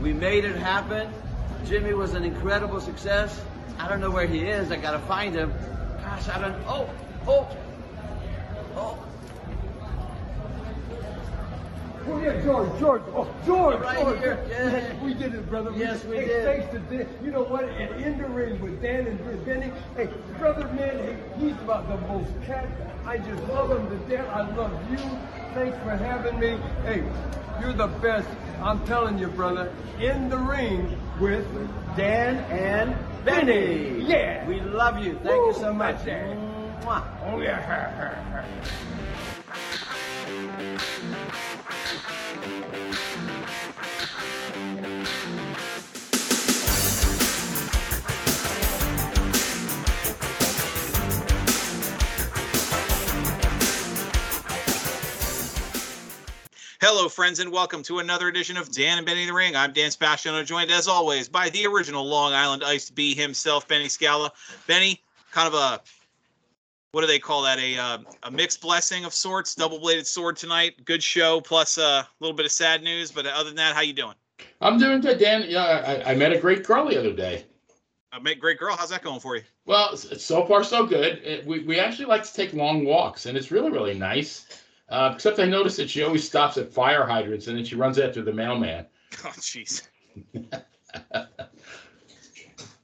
We made it happen. Jimmy was an incredible success. I don't know where he is. I gotta find him. Gosh, I don't. Oh, oh, oh. Oh yeah, George, George, oh George, Right George. here, yeah. Hey, we did it, brother. Yes, we hey, did. Thanks to Dan. You know what? And in the ring with Dan and Benny. Hey, brother, man, hey, he's about the most cat. I just love him to death. I love you. Thanks for having me. Hey, you're the best. I'm telling you, brother. In the ring with Dan and Benny. Yeah. We love you. Thank you so much. Mwah. Oh yeah. Hello, friends, and welcome to another edition of Dan and Benny the Ring. I'm Dan Spastiano, joined as always by the original Long Island Iced Bee himself, Benny Scala. Benny, kind of a what do they call that? A uh, a mixed blessing of sorts, double bladed sword tonight. Good show, plus a little bit of sad news. But other than that, how you doing? I'm doing good, Dan. Yeah, I, I met a great girl the other day. Uh, mate, great girl. How's that going for you? Well, so far so good. It- we we actually like to take long walks, and it's really really nice. Uh, except I noticed that she always stops at fire hydrants, and then she runs after the mailman. Oh, jeez.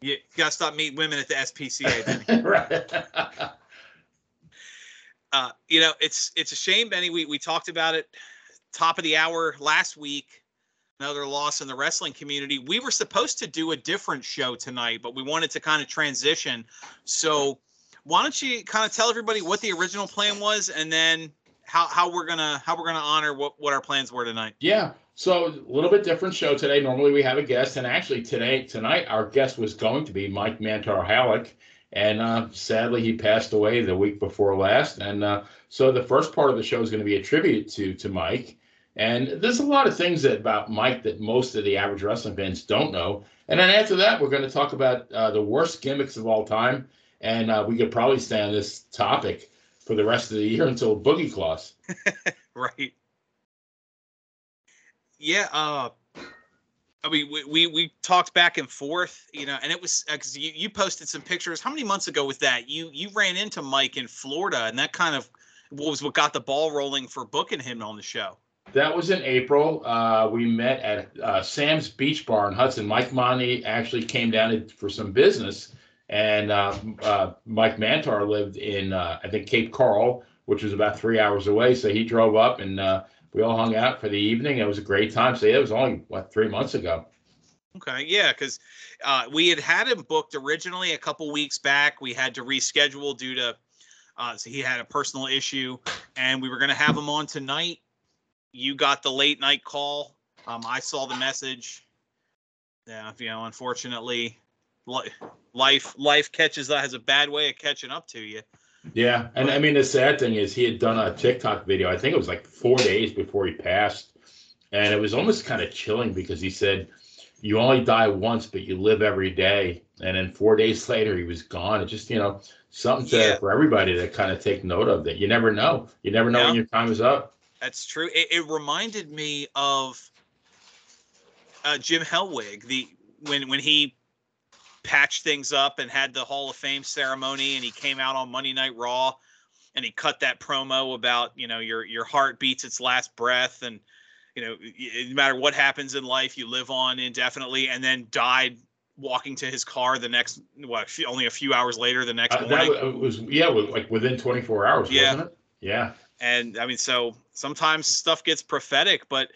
you gotta stop meeting women at the SPCA, right. uh, you know, it's it's a shame, Benny. We we talked about it top of the hour last week. Another loss in the wrestling community. We were supposed to do a different show tonight, but we wanted to kind of transition. So, why don't you kind of tell everybody what the original plan was, and then how how we're gonna how we're gonna honor what what our plans were tonight. Yeah. So a little bit different show today. Normally we have a guest, and actually today tonight our guest was going to be Mike Mantaur Halac, and uh, sadly he passed away the week before last. And uh, so the first part of the show is going to be a tribute to to Mike. And there's a lot of things that, about Mike that most of the average wrestling fans don't know. And then after that, we're going to talk about uh, the worst gimmicks of all time. And uh, we could probably stay on this topic for the rest of the year until Boogie Claws. right yeah uh i mean we, we we talked back and forth you know and it was because you, you posted some pictures how many months ago was that you you ran into mike in florida and that kind of was what got the ball rolling for booking him on the show That was in April. Uh, we met at uh, Sam's Beach Bar in Hudson. Mike Monty actually came down for some business, and uh, uh, Mike Mantaur lived in uh, I think Cape Coral, which was about three hours away. So he drove up, and uh, we all hung out for the evening. It was a great time. So yeah, it was only what three months ago. okay yeah because uh, we had had him booked originally a couple weeks back we had to reschedule due to uh, so he had a personal issue and we were going to have him on tonight you got the late night call um, i saw the message yeah you know unfortunately life life catches that has a bad way of catching up to you Yeah, and I mean the sad thing is he had done a TikTok video. I think it was like four days before he passed, and it was almost kind of chilling because he said, "You only die once, but you live every day." And then four days later, he was gone. It just you know something to, Yeah. for everybody to kind of take note of that you never know. You never know when your time is up. That's true. It, it reminded me of uh, Jim Hellwig, the when when he patched things up and had the Hall of Fame ceremony, and he came out on Monday Night Raw, and he cut that promo about you know your your heart beats its last breath, and you know no matter what happens in life, you live on indefinitely, and then died walking to his car the next what only a few hours later the next Uh, morning. that wa- was yeah, like within 24 hours, Yeah. wasn't it? Yeah. and I mean, so sometimes stuff gets prophetic, but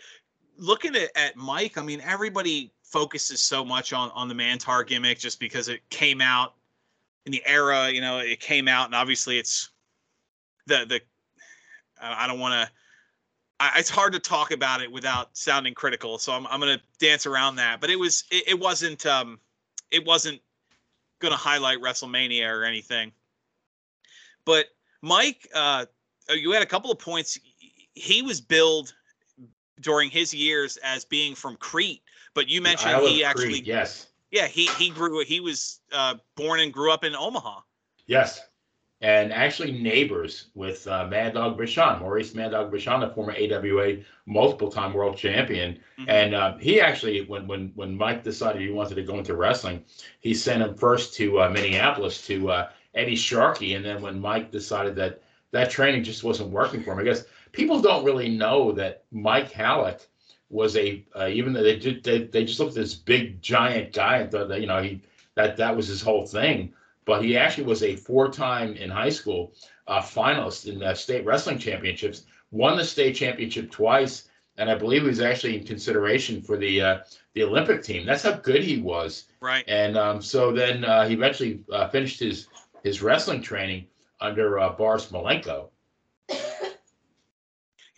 looking at, at Mike, I mean, everybody focuses so much on on the Mantaur gimmick just because it came out in the era, you know, it came out, and obviously it's the the I don't want to. It's hard to talk about it without sounding critical, so I'm I'm gonna dance around that. But it was it, it wasn't um it wasn't gonna highlight WrestleMania or anything. But Mike, uh, uh, you had a couple of points. He was billed during his years as being from Crete, but you mentioned he actually, yes, yeah, he he grew. He was uh, born and grew up in Omaha. yes. and actually neighbors with uh, Mad Dog Vachon, Maurice Mad Dog Vachon, the former AWA multiple-time world champion. Mhm. And uh, he actually, when when when Mike decided he wanted to go into wrestling, he sent him first to uh, Minneapolis to uh, Eddie Sharkey, and then when Mike decided that that training just wasn't working for him, I guess people don't really know that Mike Halac was a uh, even though they, ju- they they just looked at this big giant guy and thought that you know he that that was his whole thing, but he actually was a four-time in high school uh, finalist in the state wrestling championships, won the state championship twice, and I believe he was actually in consideration for the uh, the Olympic team. That's how good he was. Right. And um, so then uh, he eventually uh, finished his his wrestling training under uh, Boris Malenko.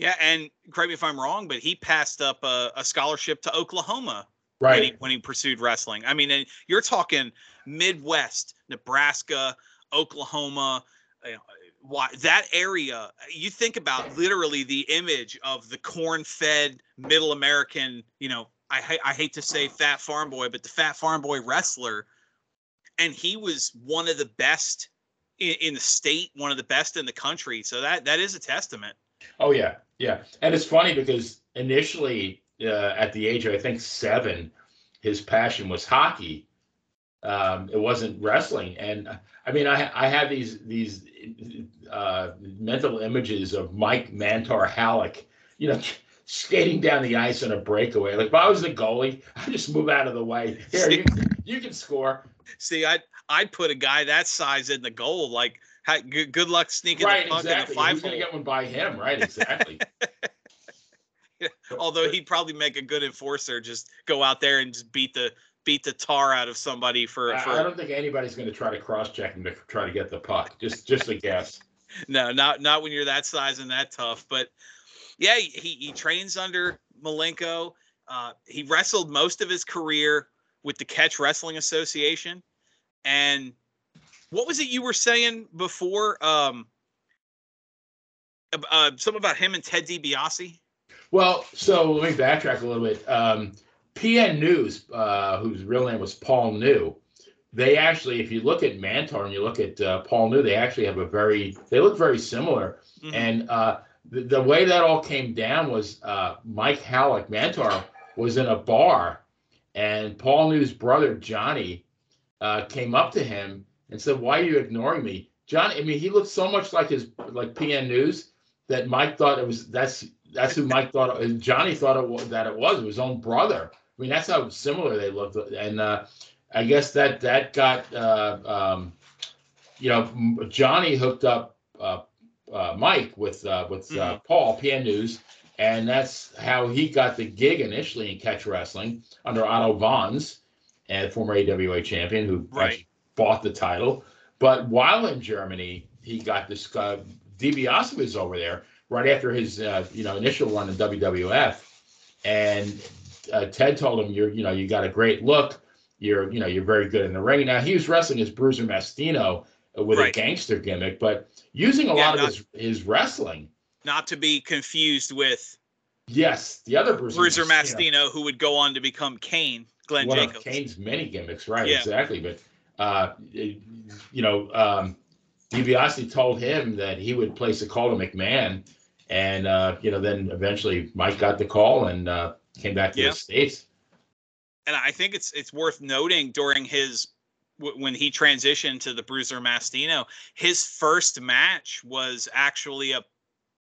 Yeah, and correct me if I'm wrong, but he passed up a, a scholarship to Oklahoma when he when he pursued wrestling. I mean, and you're talking Midwest, Nebraska, Oklahoma, you know, why that area. You think about literally the image of the corn-fed Middle American. You know, I I hate to say fat farm boy, but the fat farm boy wrestler, and he was one of the best in, in the state, one of the best in the country. So that that is a testament. Oh yeah, yeah. And it's funny because initially, uh, at the age of I think seven, his passion was hockey. Um, it wasn't wrestling, and uh, I mean, I I have these these uh, mental images of Mike Mantaur Halac, you know, skating down the ice on a breakaway. Like if I was the goalie, I'd just move out of the way. Here, you, you can score. See, I'd I'd put a guy that size in the goal. Like, good, good luck sneaking right, the puck exactly. in the five Who's gonna hole. get one by him? Right, exactly. Although he'd probably make a good enforcer, just go out there and just beat the beat the tar out of somebody for I, for I don't think anybody's going to try to cross check him to try to get the puck. Just just a guess. no, not not when you're that size and that tough. But yeah, he he trains under Malenko. Uh, he wrestled most of his career with the Catch Wrestling Association. And what was it you were saying before? Um, uh, something about him and Ted DiBiase. Well, so let me backtrack a little bit. Um, PN News, uh, whose real name was Paul Neu, they actually, if you look at Mantaur and you look at uh, Paul Neu, they actually have a very, they look very similar. Mhm. And uh, the, the way that all came down was uh, Mike Halac, Mantaur, was in a bar, and Paul Neu's brother Johnny uh, came up to him and said, "Why are you ignoring me?" John, I mean, he looked so much like his like PN News that Mike thought it was that's that's who Mike thought it, Johnny thought it was that it was his own brother. I mean, that's how similar they looked, and uh, I guess that that got uh, um, you know Johnny hooked up uh, uh, Mike with uh, with uh, Mhm. Paul PN News, and that's how he got the gig initially in catch wrestling under Otto Wanz, and former AWA champion who Right. Bought the title. But while in Germany, he got this uh, DiBiase was over there right after his uh, you know initial run in WWF, and uh, Ted told him, "You're you know you got a great look. You're you know you're very good in the ring." Now he was wrestling as Bruiser Mastino with Right. a gangster gimmick, but using a Yeah, lot not- of his his wrestling. Not to be confused with Yes, the other Bruiser, Bruiser Mastino, who would go on to become Kane, Glenn one Jacobs. of Kane's many gimmicks, right? Yeah. Exactly. But uh, you know, um, DiBiase told him that he would place a call to McMahon, and uh, you know, then eventually Mike got the call and uh, came back to Yeah. the states. and I think it's it's worth noting during his when he transitioned to the Bruiser Mastino, his first match was actually a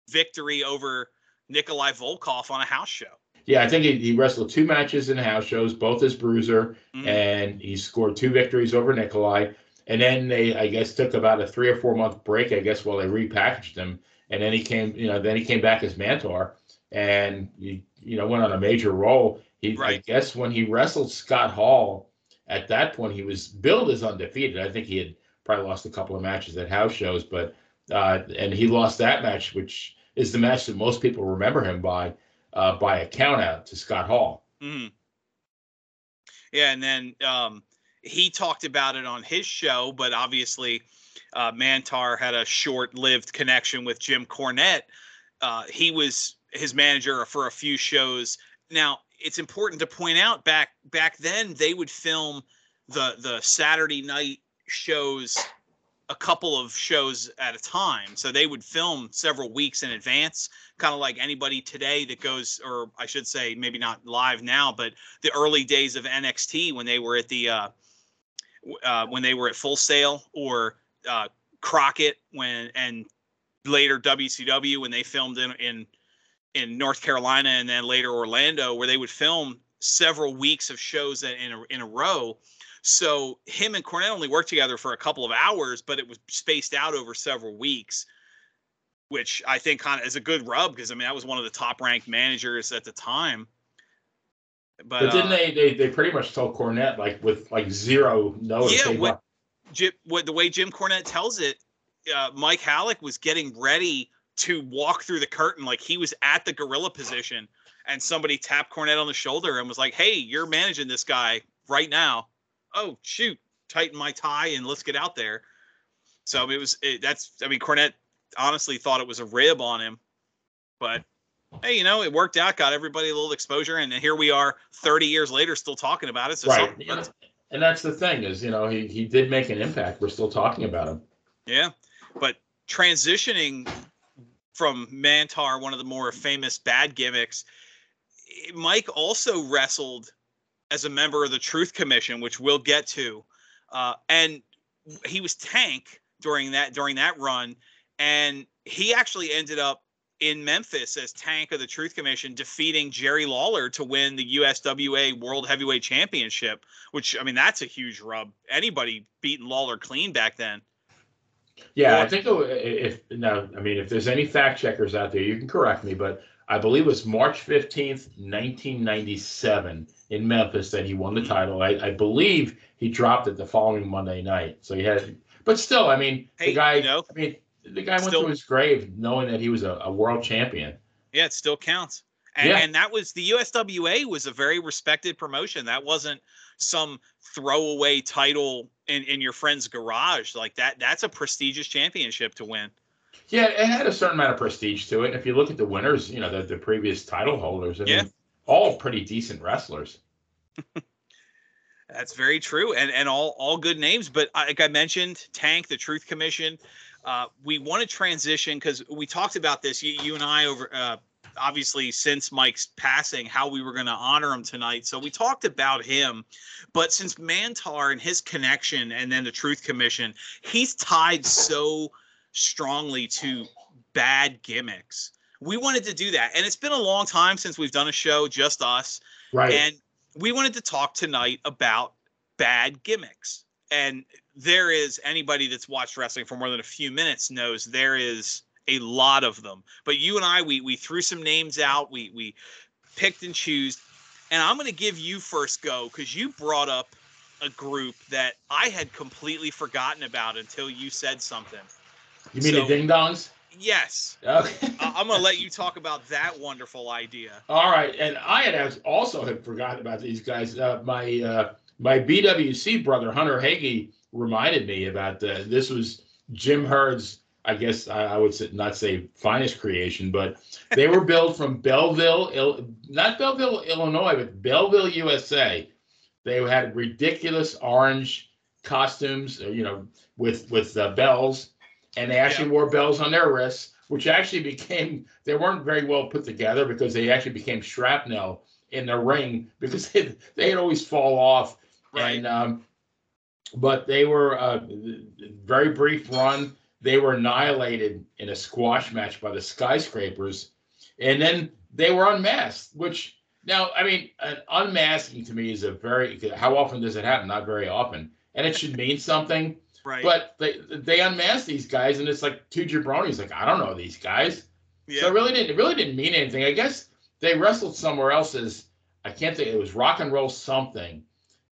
victory over Nikolai Volkov on a house show. Yeah, I think he, he wrestled two matches in house shows, both as Bruiser, Mhm. and he scored two victories over Nikolai. And then they, I guess, took about a three or four month break, I guess, while they repackaged him. And then he came, you know, then he came back as Mantaur, and he, you know, went on a major role. He, I guess, when he wrestled Scott Hall, at that point he was billed as undefeated. I think he had probably lost a couple of matches at house shows, but uh, and he lost that match, which is the match that most people remember him by, uh, by a count out to Scott Hall. Mhm. Yeah, and then um, he talked about it on his show, but obviously uh, Mantaur had a short-lived connection with Jim Cornette. Uh, he was his manager for a few shows. Now, it's important to point out back back then they would film the the Saturday night shows a couple of shows at a time. So they would film several weeks in advance, kind of like anybody today that goes, or I should say, maybe not live now, but the early days of NXT when they were at the uh, uh, when they were at Full Sail or uh, Crockett when and later WCW when they filmed in in in North Carolina and then later Orlando where they would film several weeks of shows in a, in a row. So him and Cornette only worked together for a couple of hours, but it was spaced out over several weeks, which I think kind of is a good rub because I mean that was one of the top ranked managers at the time. But, but didn't uh, they, they they pretty much told Cornette like with like zero notice? Yeah, what, Jim, what the way Jim Cornette tells it, uh, Mike Halac was getting ready to walk through the curtain like he was at the gorilla position, and somebody tapped Cornette on the shoulder and was like, "Hey, you're managing this guy right now." Oh shoot, tighten my tie and let's get out there. So it was it, that's I mean Cornette honestly thought it was a rib on him, but hey, you know, it worked out, got everybody a little exposure, and here we are 30 years later still talking about it. So right. and that's the thing is, you know, he, he did make an impact. We're still talking about him. Yeah. But transitioning from Mantaur, one of the more famous bad gimmicks, Mike also wrestled as a member of the Truth Commission, which we'll get to. Uh, and he was Tank during that during that run, and he actually ended up in Memphis as Tank of the Truth Commission, defeating Jerry Lawler to win the USWA World Heavyweight Championship. Which I mean, that's a huge rub. Anybody beating Lawler clean back then. Yeah, I think if now, I mean, if there's any fact checkers out there, you can correct me, but I believe it was March 15th, 1997, in Memphis that he won the title. I, I believe he dropped it the following Monday night. So he had, but still, I mean, hey, the guy, you know, I mean, the guy went still, to his grave knowing that he was a, a world champion. Yeah, it still counts. And, yeah. and that was the USWA was a very respected promotion. That wasn't some throwaway title in, in your friend's garage. Like that, that's a prestigious championship to win. Yeah, it had a certain amount of prestige to it. And If you look at the winners, you know, the, the previous title holders, I yeah. mean, all pretty decent wrestlers. That's very true, and and all all good names. But like I mentioned, Tank, the Truth Commission. Uh, we want to transition because we talked about this. You, you and I over uh, obviously since Mike's passing, how we were going to honor him tonight. So we talked about him, but since Mantaur and his connection, and then the Truth Commission, he's tied so strongly to bad gimmicks. We wanted to do that, and it's been a long time since we've done a show just us, right? And we wanted to talk tonight about bad gimmicks. And there is anybody that's watched wrestling for more than a few minutes knows there is a lot of them. But you and I, we we threw some names out. We we picked and chose. And I'm going to give you first go because you brought up a group that I had completely forgotten about until you said something. You mean so, the Ding Dongs? Yes. Okay. I'm going to let you talk about that wonderful idea. All right, and I had also had forgotten about these guys. Uh, my uh, my BWC brother Hunter Hagee reminded me about uh, this was Jim Herd's. I guess I, I would say, not say finest creation, but they were built from Belleville, Il- not Belleville, Illinois, but Belleville, USA. They had ridiculous orange costumes, uh, you know, with with uh, bells, and they actually yeah. wore bells on their wrists, which actually became they weren't very well put together because they actually became shrapnel in the ring because they they'd always fall off. Right. And um, but they were a uh, very brief run. They were annihilated in a squash match by the skyscrapers, and then they were unmasked. Which now, I mean, an unmasking to me is a very how often does it happen? Not very often, and it should mean something. Right. But they they unmask these guys, and it's like two jabronis. Like I don't know these guys. Yeah. So it really didn't it really didn't mean anything. I guess they wrestled somewhere else as I can't think. It was rock and roll something,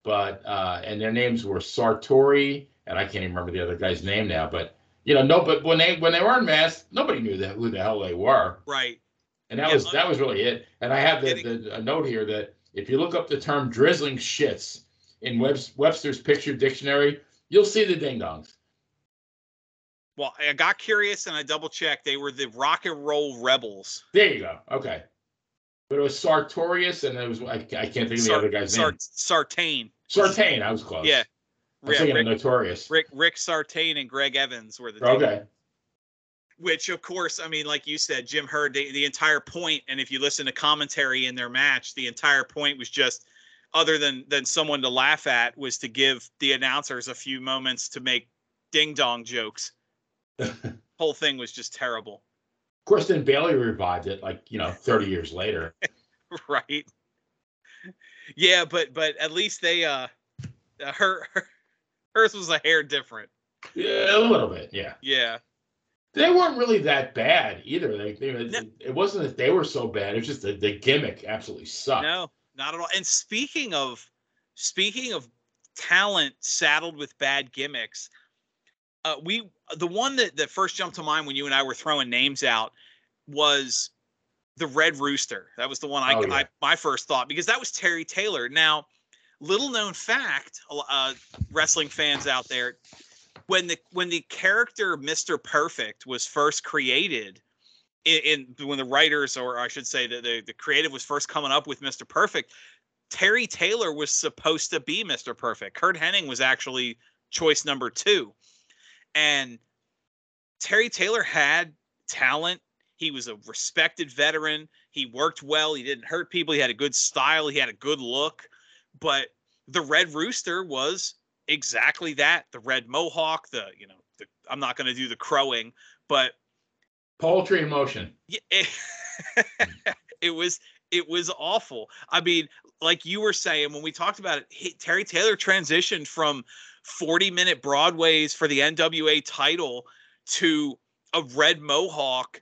but uh, and their names were Sartori and I can't even remember the other guy's name now. But you know, no. But when they when they were unmasked, nobody knew that who the hell they were. Right. And that yeah, was that was really it. And I have the, the a note here that if you look up the term drizzling shits in Webster's Picture Dictionary, you'll see the ding dongs. Well, I got curious and I double checked. They were the rock and roll rebels. There you go. Okay. But it was Sartorius and it was I, I can't think of the other guy's Sart, name. Sartain. Sartain. I was close. Yeah. I'm Yeah, Rick, Notorious. Rick Rick Sartain and Greg Evans were the. Okay. Which of course, I mean, like you said, Jim Herd the, the entire point, and if you listen to commentary in their match, the entire point was just other than than someone to laugh at was to give the announcers a few moments to make ding dong jokes. Whole thing was just terrible. Of course, then Bayley revived it, like you know, 30 years later. right yeah but but at least they uh uh, her, her hers was a hair different Yeah, a little bit. Yeah, yeah they weren't really that bad either. They, they No. it wasn't that they were so bad. It was just the, the gimmick absolutely sucked. no not at all and speaking of speaking of talent saddled with bad gimmicks uh we the one that that first jumped to mind when you and i were throwing names out was the red rooster that was the one i, Oh, yeah. I my first thought because that was terry taylor now little known fact uh wrestling fans out there when the when the character Mr. Perfect was first created in, in when the writers or I should say the, the the creative was first coming up with Mr. Perfect, Terry Taylor was supposed to be Mr. Perfect. Curt Hennig was actually choice number 2. And Terry Taylor had talent. He was a respected veteran. He worked well. He didn't hurt people. He had a good style. He had a good look. But the Red Rooster was exactly that. The red mohawk, the, you know, the, I'm not going to do the crowing, but Poultry in motion. yeah, it, it was it was awful. I mean, like you were saying when we talked about it, he, Terry Taylor transitioned from 40 minute Broadways for the NWA title to a red mohawk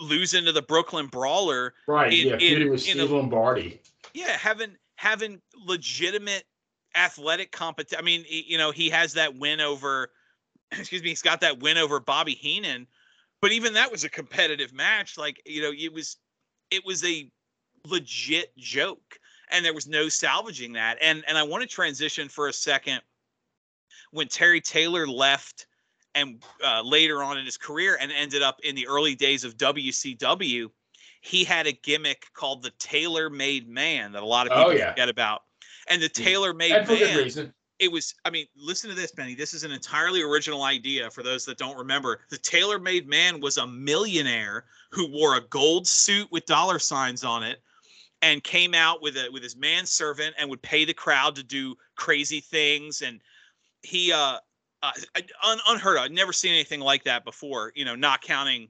losing to the Brooklyn Brawler. Right. In- yeah. Feuding in- with in Steve a- Lombardi. Yeah, having having legitimate athletic competition. I mean, you know, he has that win over. Excuse me, he's got that win over Bobby Heenan, but even that was a competitive match. Like you know, it was it was a legit joke, and there was no salvaging that. And and I want to transition for a second when Terry Taylor left and uh, later on in his career and ended up in the early days of WCW, he had a gimmick called the Taylor Made Man that a lot of Oh, people yeah. forget about. And the Taylor Made And for good Man, reason. It was, I mean, listen to this, Benny. This is an entirely original idea for those that don't remember. The Taylor Made Man was a millionaire who wore a gold suit with dollar signs on it and came out with a with his manservant and would pay the crowd to do crazy things and he uh, uh un, unheard of. I'd never seen anything like that before. You know, not counting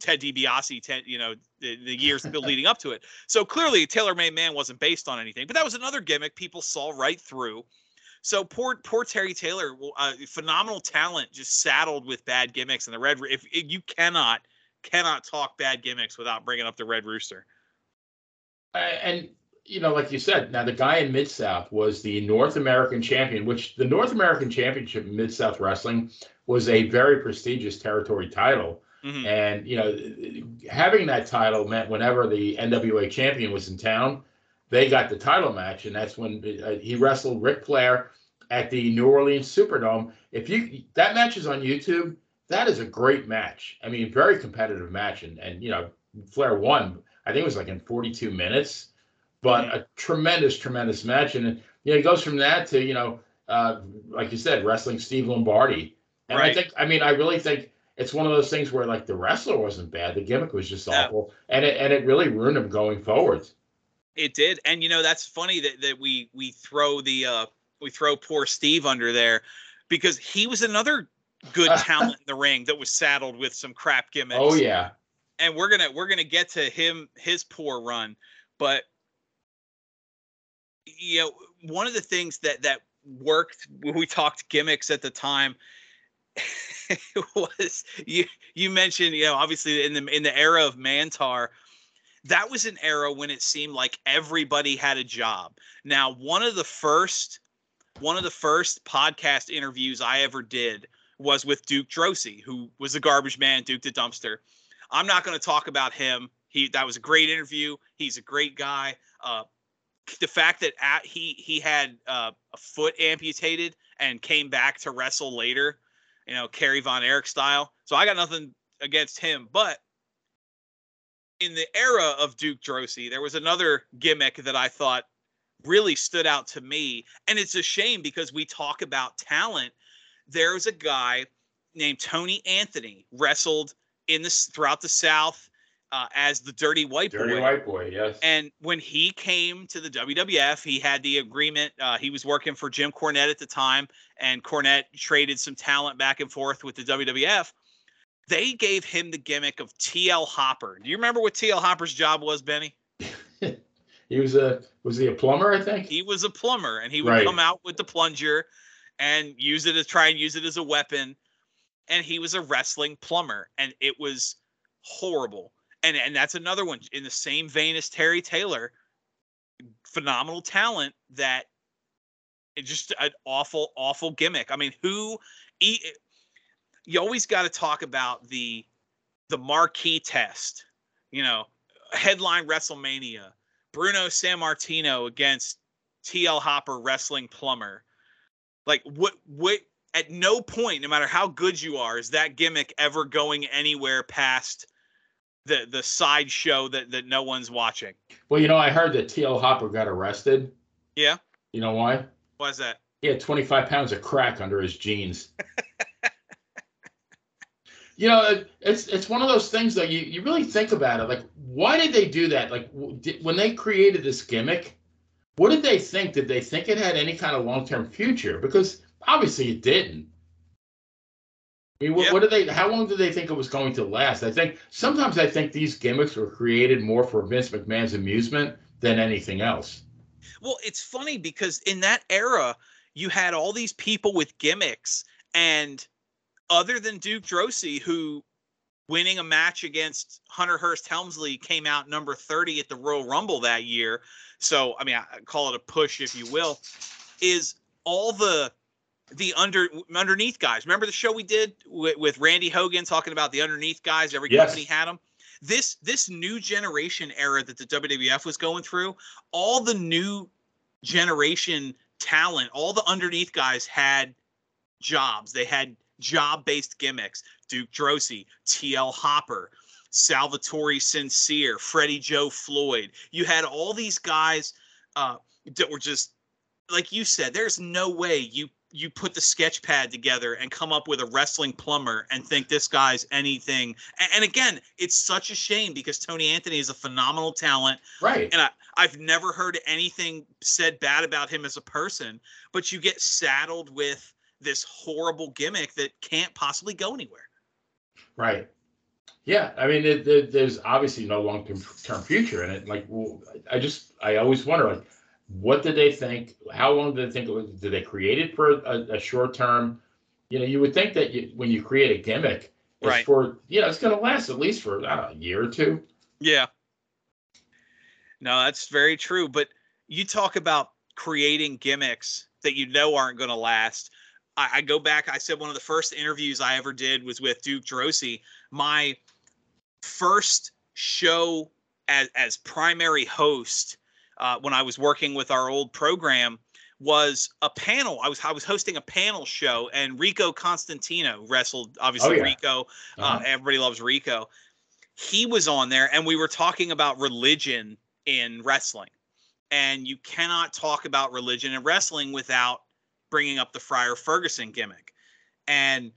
Ted DiBiase, you know, the, the years leading up to it. So clearly, Taylor Made Man wasn't based on anything, but that was another gimmick people saw right through. So poor, poor Terry Taylor, uh, phenomenal talent, just saddled with bad gimmicks. And the Red, if, if you cannot, cannot talk bad gimmicks without bringing up the Red Rooster. Uh, and you know, like you said, now the guy in Mid South was the North American champion, which the North American Championship in Mid South Wrestling was a very prestigious territory title. Mhm. And you know, having that title meant whenever the NWA champion was in town, they got the title match, and that's when uh, he wrestled Ric Flair at the New Orleans Superdome. If you that match is on YouTube, that is a great match. I mean, very competitive match, and and you know, Flair won. I think it was like in 42 minutes, but a tremendous, tremendous match, and you know, it goes from that to you know, uh, like you said, wrestling Steve Lombardi, and I think, I mean, I really think it's one of those things where like the wrestler wasn't bad, the gimmick was just No. awful, and it and it really ruined him going forward. It did, and you know that's funny that that we we throw the uh we throw poor Steve under there because he was another good talent in the ring that was saddled with some crap gimmicks. Oh yeah, and we're gonna we're gonna get to him his poor run, but you know one of the things that that worked when we talked gimmicks at the time was you you mentioned you know obviously in the in the era of Mantaur that was an era when it seemed like everybody had a job. Now, one of the first one of the first podcast interviews I ever did was with Duke Droese, who was the garbage man, Duke the dumpster. I'm not going to talk about him. He that was a great interview. He's a great guy. Uh, the fact that at, he he had uh, a foot amputated and came back to wrestle later, you know, Kerry Von Erich style. So I got nothing against him, but in the era of Duke Droese, there was another gimmick that I thought really stood out to me. And it's a shame because we talk about talent. There's a guy named Tony Anthony wrestled in this throughout the South uh, as the Dirty White Dirty Boy. Dirty White boy, yes. And when he came to the WWF, he had the agreement. Uh, he was working for Jim Cornette at the time, and Cornette traded some talent back and forth with the WWF. They gave him the gimmick of TL Hopper. Do you remember what TL Hopper's job was, Benny? he was a was he a plumber? I think. He was a plumber, and he would Right. come out with the plunger and use it to try and use it as a weapon. And he was a wrestling plumber, and it was horrible. And and that's another one in the same vein as Terry Taylor. Phenomenal talent that it just an awful, awful gimmick. I mean, who you always got to talk about the the marquee test, you know, headline WrestleMania, Bruno Sammartino against TL Hopper wrestling plumber. Like what what at no point, no matter how good you are, is that gimmick ever going anywhere past the the sideshow that that no one's watching. Well, you know, I heard that T.L. Hopper got arrested. Yeah. You know why? Why's that? He had 25 pounds of crack under his jeans. you know, it- it's it's one of those things that you, you really think about it. Like, why did they do that? Like, w- did, when they created this gimmick, what did they think? Did they think it had any kind of long term future? Because obviously it didn't. I mean, what, Yep. what did they? How long did they think it was going to last? I think sometimes I think these gimmicks were created more for Vince McMahon's amusement than anything else. Well, it's funny because in that era, you had all these people with gimmicks, and other than Duke Droese, who winning a match against Hunter Hearst Helmsley came out number 30 at the Royal Rumble that year. So, I mean, I call it a push, if you will, is all the the under underneath guys. Remember the show we did with, with Randy Hogan talking about the underneath guys? Every Yes. company had them. This this new generation era that the WWF was going through, all the new generation talent, all the underneath guys had jobs. They had job based gimmicks. Duke Droese, TL Hopper, Salvatore Sincere, Freddie Joe Floyd. You had all these guys uh, that were just like you said. There's no way you you put the sketch pad together and come up with a wrestling plumber and think this guy's anything. And, and again, it's such a shame because Tony Anthony is a phenomenal talent Right. and I, I've never heard anything said bad about him as a person, but you get saddled with this horrible gimmick that can't possibly go anywhere. Right. Yeah, I mean, it, there- there's obviously no long-term future in it. Like, well, I just, I always wonder, like, what did they think? How long did they think it was? Did they create it for a, a short term? You know, you would think that you, when you create a gimmick, it's Right. for, you know, it's going to last at least for I don't know, a year or two. Yeah. No, that's very true. But you talk about creating gimmicks that you know aren't going to last. I, I go back. I said one of the first interviews I ever did was with Duke Droese. My first show as as primary host uh, when I was working with our old program was a panel. I was I was hosting a panel show, and Rico Constantino wrestled. Obviously, Oh, yeah. Rico. Uh, Uh-huh. everybody loves Rico. He was on there, and we were talking about religion in wrestling. And you cannot talk about religion and wrestling without bringing up the Friar Ferguson gimmick. And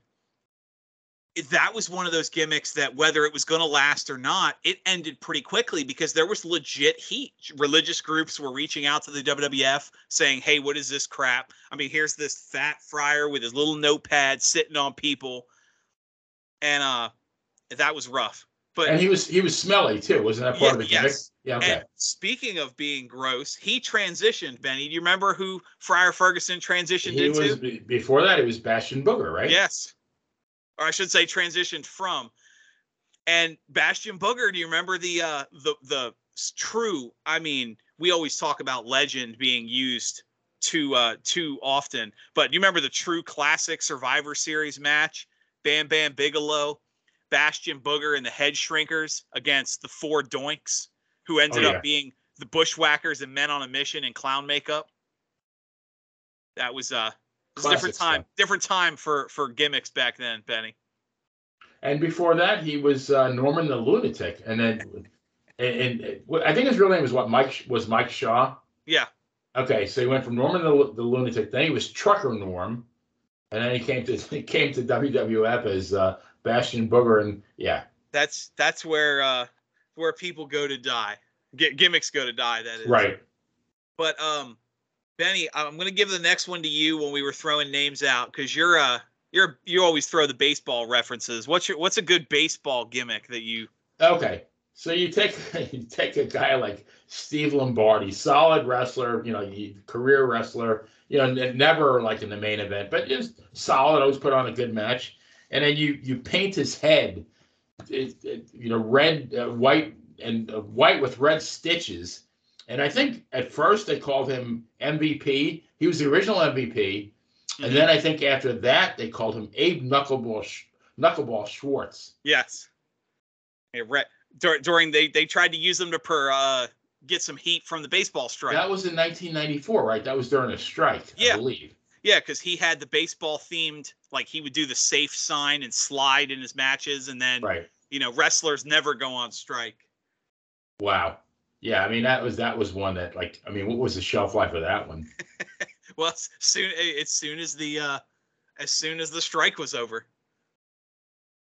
that was one of those gimmicks that whether it was going to last or not, it ended pretty quickly because there was legit heat. Religious groups were reaching out to the WWF saying, "Hey, what is this crap? I mean, here's this fat friar with his little notepad sitting on people." And uh that was rough. But And he was he was smelly too, wasn't that part Yeah, of the yes. Yeah. Okay. and speaking of being gross, he transitioned, Benny. Do you remember who Friar Ferguson transitioned he into? was before that. It was Bastion Booger, right? Yes. Or I should say transitioned from. And Bastion Booger, do you remember the uh the the true, I mean, we always talk about legend being used too uh too often, but do you remember the true classic Survivor Series match? Bam Bam Bigelow, Bastion Booger and the Head Shrinkers against the four doinks who ended Oh, up being the bushwhackers and men on a mission in clown makeup. That was uh a different time. stuff. Different time for for gimmicks back then, Benny. And before that, he was uh, Norman the Lunatic, and then and, and I think his real name was what Mike was Mike Shaw. Yeah. Okay, so he went from Norman the, the lunatic. Then he was Trucker Norm, and then he came to he came to WWF as uh, Bastion Booger, and yeah, That's that's where uh where people go to die. G- gimmicks go to die. That is right. But um, Benny, I'm gonna give the next one to you when we were throwing names out because you're uh you're you always throw the baseball references. What's your what's a good baseball gimmick that you? Okay, so you take you take a guy like Steve Lombardi, solid wrestler, you know, career wrestler, you know, never like in the main event, but just solid, always put on a good match, and then you you paint his head, it, it- you know, red, uh, white, and uh, white with red stitches. And I think at first they called him MVP. He was the original MVP. And then I think after that they called him Abe Knuckleball Knuckleball Schwartz. Yes. Yeah, re- dur- during they they tried to use them to per uh get some heat from the baseball strike. That was in 1994, right? That was during a strike, Yeah. I believe. Yeah, because he had the baseball themed, like he would do the safe sign and slide in his matches, and then Right. you know wrestlers never go on strike. Wow. Yeah, I mean that was that was one that like I mean what was the shelf life of that one? Well, as soon as soon as the uh as soon as the strike was over.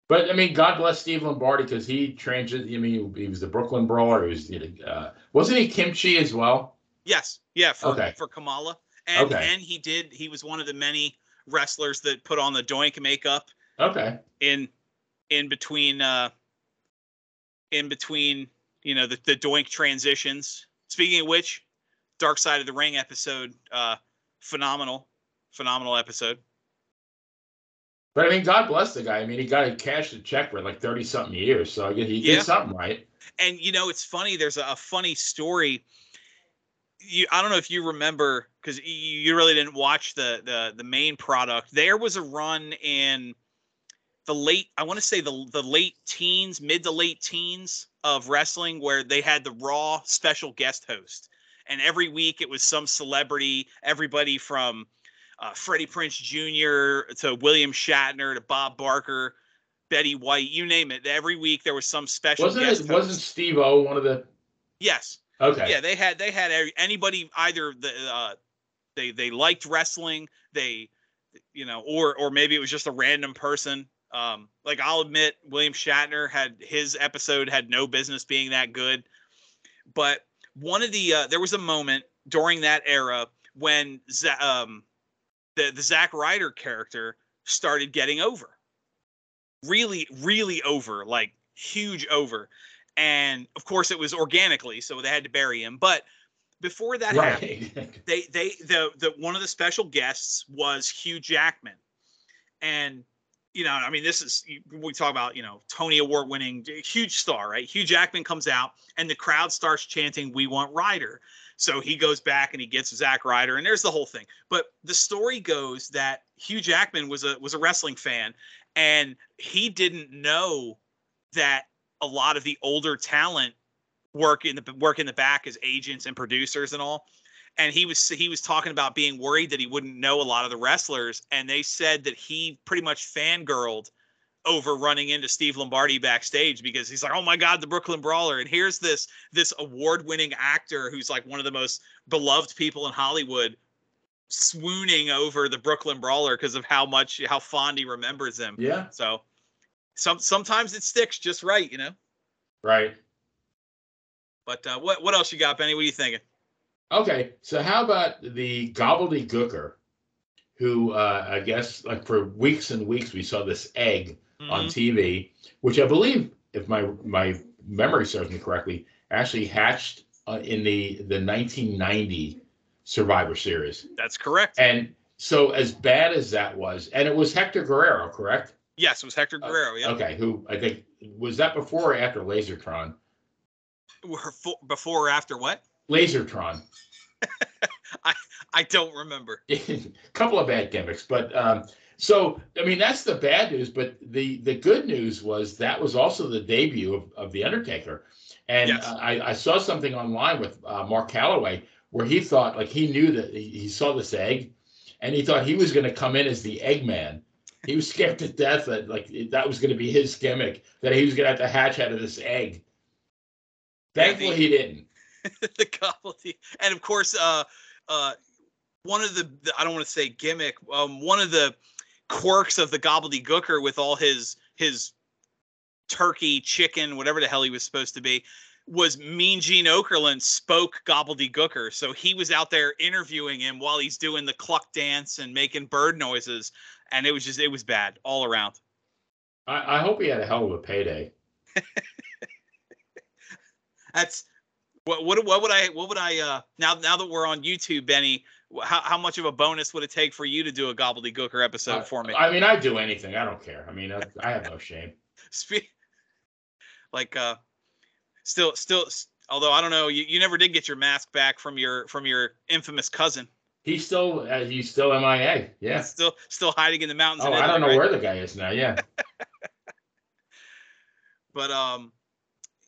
But I mean, God bless Steve Lombardi because he transitioned. I mean, he was the Brooklyn Brawler. He was, uh, wasn't he Kimchi as well? Yes, yeah, for Okay. for Kamala, and Okay. and he did. He was one of the many wrestlers that put on the doink makeup Okay. in in between uh in between you know the, the doink transitions speaking of which dark side of the ring episode uh phenomenal phenomenal episode But I mean, God bless the guy. I mean, he got a cash a check for like thirty something years, so I guess he Yeah. did something right. and you know it's funny there's a, a funny story you i don't know if you remember because you, really didn't watch the the the main product there was a run in the late i want to say the the late teens mid to late teens of wrestling where they had the raw special guest host and every week it was some celebrity everybody from uh, freddie prinze jr to william shatner to bob barker betty white you name it every week there was some special Wasn't guest it? Wasn't Steve O one of the? yes Okay. yeah they had they had anybody either the uh they they liked wrestling they you know or or maybe it was just a random person. Um like i'll admit william shatner had his episode had no business being that good. But one of the uh, there was a moment during that era when Za- um the the Zack Ryder character started getting over. Really really over like huge over and of course it was organically so they had to bury him but before that happened they they the the one of the special guests was Hugh Jackman, and you know I mean this is we talk about you know Tony Award winning huge star right? Hugh Jackman comes out and the crowd starts chanting we want Ryder. So he goes back and he gets Zack Ryder and there's the whole thing. But the story goes that Hugh Jackman was a was a wrestling fan and he didn't know that a lot of the older talent work in the work in the back as agents and producers and all. And he was he was talking about being worried that he wouldn't know a lot of the wrestlers. And they said that he pretty much fangirled over running into Steve Lombardi backstage because he's like oh my god the Brooklyn Brawler. And here's this this award-winning actor who's like one of the most beloved people in Hollywood swooning over the Brooklyn Brawler because of how much how fond he remembers him. Yeah. so some sometimes it sticks just right you know Right. but uh, what what else you got Benny what are you thinking Okay. So how about the gobbledygooker, who uh, I guess like for weeks and weeks we saw this egg on Mhm. TV, which I believe, if my my memory serves me correctly, actually hatched uh, in the the 1990 Survivor Series. That's correct. And so, as bad as that was, and it was Hector Guerrero, correct? Yes, it was Hector Guerrero. Yeah, Okay, who I think was that before or after Lasertron? before or after what? Lasertron. I I don't remember. a couple of bad gimmicks, but um, so I mean that's the bad news. But the the good news was that was also the debut of, of the Undertaker, and Yes. I, I saw something online with uh, Mark Calaway where he thought like he knew that he, he saw this egg, and he thought he was going to come in as the Eggman. He was scared to death that like that was going to be his gimmick that he was going to have to hatch out of this egg. Yeah, Thankfully, the- he didn't. the gobbledygook, and of course, uh, uh, one of the, the I don't want to say gimmick, um, one of the quirks of the gobbledygooker with all his his turkey, chicken, whatever the hell he was supposed to be, was Mean Gene Okerlund spoke gobbledygooker. So he was out there interviewing him while he's doing the cluck dance and making bird noises, and it was just it was bad all around. I, I hope he had a hell of a payday. That's what what what would I what would I uh now now that we're on YouTube, Benny, how, how much of a bonus would it take for you to do a Gobbledy Gooker episode I- for me? I mean, I'd do anything. I don't care. I mean, I, I have no shame. Spe- like uh still still although i don't know you, you never did get your mask back from your from your infamous cousin He's still uh, he's still MIA. Yeah. still still hiding in the mountains Oh, I don't know right? where the guy is now. Yeah. but um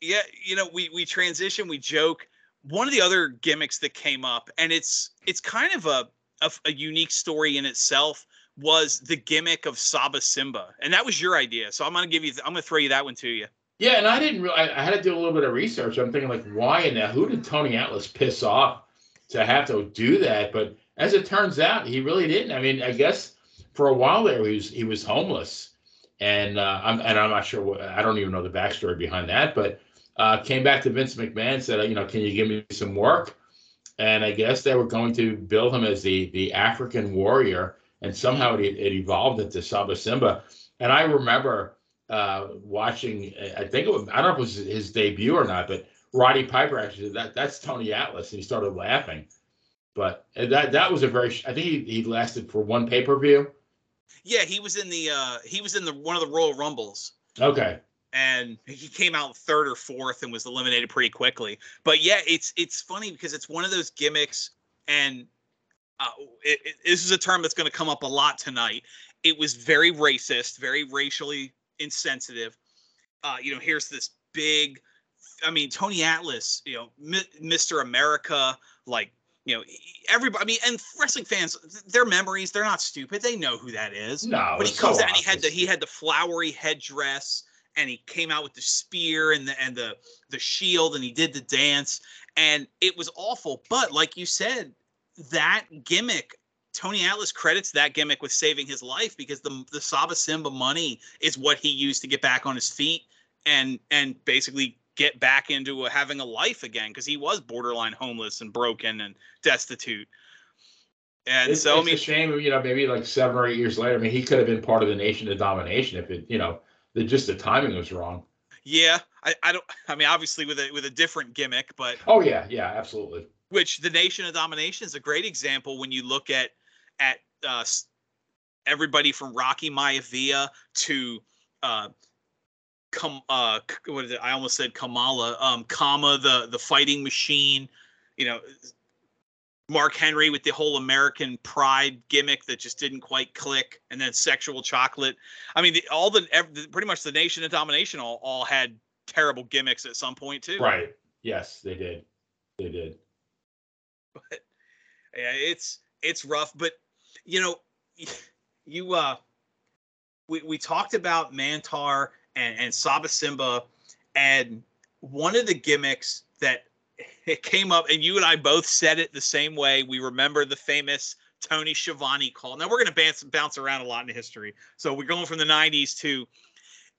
yeah you know we we transition we joke one of the other gimmicks that came up and it's it's kind of a a, a unique story in itself was the gimmick of Saba Simba and that was your idea so i'm gonna give you i'm gonna throw you that one to you Yeah, and I didn't. Really, I, I had to do a little bit of research. I'm thinking like, why in the who did Tony Atlas piss off to have to do that? But as it turns out, he really didn't. I mean, I guess for a while there, he was he was homeless, and uh, I'm and I'm not sure. What, I don't even know the backstory behind that. But uh, came back to Vince McMahon, said, you know, can you give me some work? And I guess they were going to build him as the the African warrior, and somehow it, it evolved into Saba Simba. And I remember uh, watching. I think it was, I don't know if it was his debut or not, but Roddy Piper actually said that that's Tony Atlas, and he started laughing. But that that was a very. I think he, he lasted for one pay per view. yeah he was in the uh he was in the one of the royal rumbles Okay. and he came out third or fourth and was eliminated pretty quickly. But yeah, it's it's funny because it's one of those gimmicks, and uh, it, it, this is a term that's going to come up a lot tonight. It was very racist, very racially insensitive. Uh, you know, here's this big, I mean, Tony Atlas, you know, Mi- Mr. America, like. You know, everybody. I mean, and wrestling fans, their memories, they're not stupid. They know who that is No, but he comes so out and he had the he had the flowery headdress and he came out with the spear and the and the the shield and he did the dance and it was awful but like you said that gimmick Tony Atlas credits that gimmick with saving his life because the the Saba Simba money is what he used to get back on his feet and and basically get back into having a life again because he was borderline homeless and broken and destitute. And It's, so I mean a shame, you know, maybe like seven or eight years later. I mean, he could have been part of the Nation of Domination if it, you know, the, just the timing was wrong. Yeah, I, I don't. I mean, obviously with a with a different gimmick, but Oh yeah, yeah, absolutely. which the Nation of Domination is a great example when you look at at uh, everybody from Rocky Maivia to uh, Kam, uh, what is it? I almost said Kamala, um, Kama, the the fighting machine. You know, Mark Henry with the whole American pride gimmick that just didn't quite click, and then sexual chocolate. I mean, the, all the pretty much the Nation of Domination all all had terrible gimmicks at some point too. Right. Yes, they did. They did. But yeah it's it's rough but you know you uh we, we talked about Mantaur and and saba simba and one of the gimmicks that it came up and you and i both said it the same way we remember the famous tony Schiavone call now we're going to bounce, bounce around a lot in history so we're going from the 90s to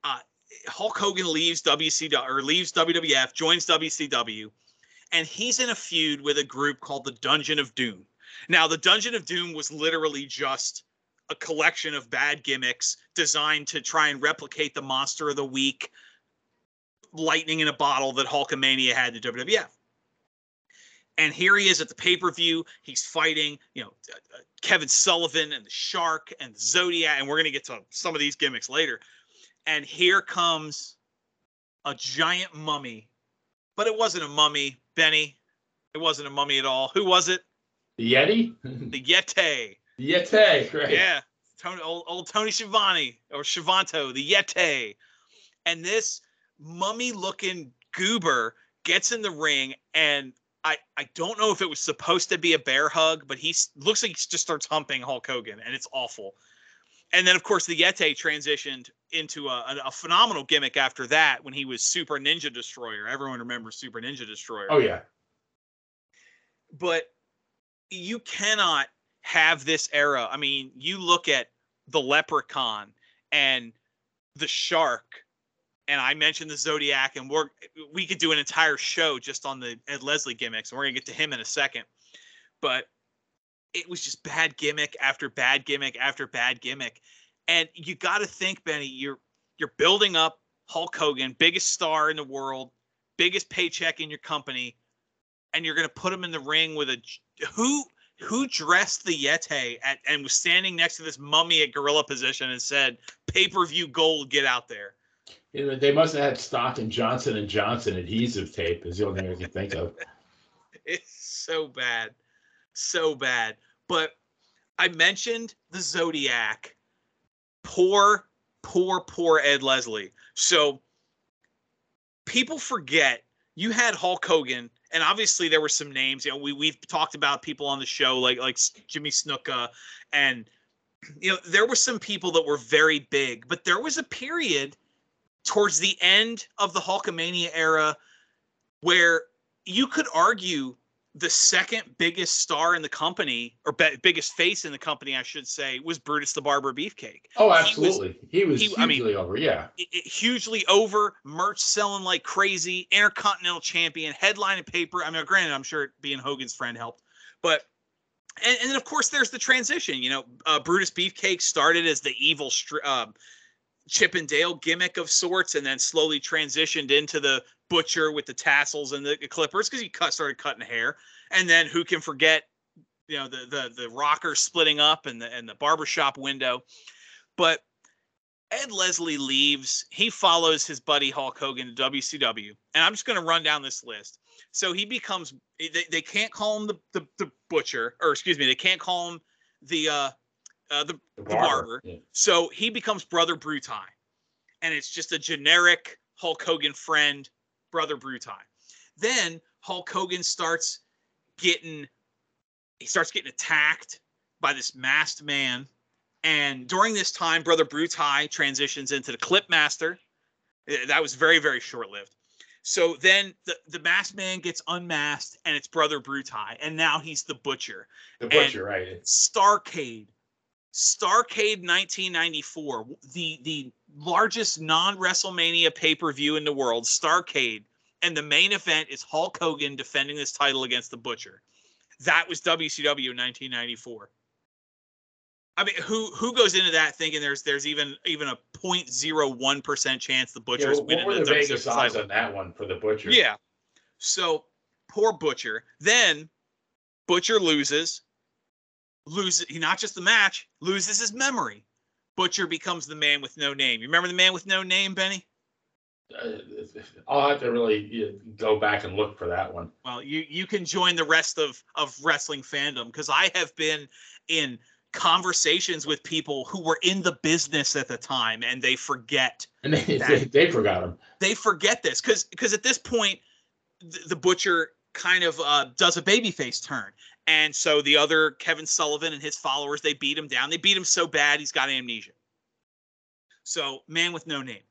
uh hulk hogan leaves wcw or leaves wwf joins wcw and he's in a feud with a group called the Dungeon of Doom. Now, the Dungeon of Doom was literally just a collection of bad gimmicks designed to try and replicate the Monster of the Week lightning in a bottle that Hulkamania had to WWF. And here he is at the pay per view. He's fighting, you know, uh, Kevin Sullivan and the Shark and the Zodiac. And we're going to get to some of these gimmicks later. And here comes a giant mummy but it wasn't a mummy, Benny. It wasn't a mummy at all. Who was it? The Yeti? The Yeti. Yeti, right. Yeah, Tony, old, old Tony Schiavone or Shivanto, the Yeti. And this mummy-looking goober gets in the ring, and I I don't know if it was supposed to be a bear hug, but he looks like he just starts humping Hulk Hogan, and it's awful. And then, of course, the Yeti transitioned into a, a phenomenal gimmick after that when he was Super Ninja Destroyer. Everyone remembers Super Ninja Destroyer. Oh yeah. but you cannot have this era. I mean, you look at the Leprechaun and the Shark, and I mentioned the Zodiac, and we're we could do an entire show just on the Ed Leslie gimmicks, and we're gonna get to him in a second. But it was just bad gimmick after bad gimmick after bad gimmick, and you got to think, Benny, you're you're building up Hulk Hogan, biggest star in the world, biggest paycheck in your company, and you're gonna put him in the ring with a who who dressed the Yeti at, and was standing next to this mummy at gorilla position and said, "Pay-per-view gold, get out there." Know, they must have had stock in Johnson and Johnson adhesive tape. Is the only thing I can think of. It's so bad, so bad. But I mentioned the Zodiac. Poor, poor, poor Ed Leslie. So people forget you had Hulk Hogan, and obviously there were some names. You know, we we've talked about people on the show like like Jimmy Snuka, and you know there were some people that were very big. But there was a period towards the end of the Hulkamania era where you could argue the second biggest star in the company, or be- biggest face in the company, I should say, was Brutus the Barber Beefcake. Oh, He was- absolutely. He was, he- I mean- hugely over. Yeah. It- it- hugely over, merch selling like crazy, intercontinental champion, headline and paper. I mean, granted, I'm sure being Hogan's friend helped, but and, and then of course there's the transition. You know, uh, Brutus Beefcake started as the evil str- uh, Chip and Dale gimmick of sorts, and then slowly transitioned into the butcher with the tassels and the clippers because he cut started cutting hair. And then who can forget, you know, the the the rocker splitting up and the and the barbershop window. But Ed Leslie leaves. He follows his buddy Hulk Hogan to WCW, and I'm just going to run down this list. So he becomes. They, they can't call him the, the the butcher, or excuse me, they can't call him the uh, uh the The barber. Yeah. so he becomes Brother Bruti. And it's just a generic Hulk Hogan friend, Brother Bruti. Then Hulk Hogan starts getting he starts getting attacked by this masked man. And during this time, Brother Bruti transitions into the Clip Master. Uh, That was very, very short lived. So then the, the masked man gets unmasked and it's Brother Bruti. And now he's the butcher. The butcher, right? Starcade. Starcade 1994, the the largest non-WrestleMania pay-per-view in the world, Starcade, and the main event is Hulk Hogan defending this title against the Butcher. That was WCW in 1994. I mean, who who goes into that thinking there's there's even even a 0.01 percent chance the Yeah, Butcher's what winning were the, the Vegas odds on that one for the butcher? Yeah. So poor Butcher. Then Butcher loses. Loses he not just the match, loses his memory. Butcher becomes the man with no name. You remember the man with no name, Benny? Uh, I'll have to really yeah, go back and look for that one. Well, you you can join the rest of of wrestling fandom because I have been in conversations with people who were in the business at the time and they forget And they, That- they, they forgot him. they forget this because because at this point the, the butcher kind of uh, does a babyface turn and so the other kevin sullivan and his followers they beat him down. They beat him so bad he's got amnesia. So man with no name.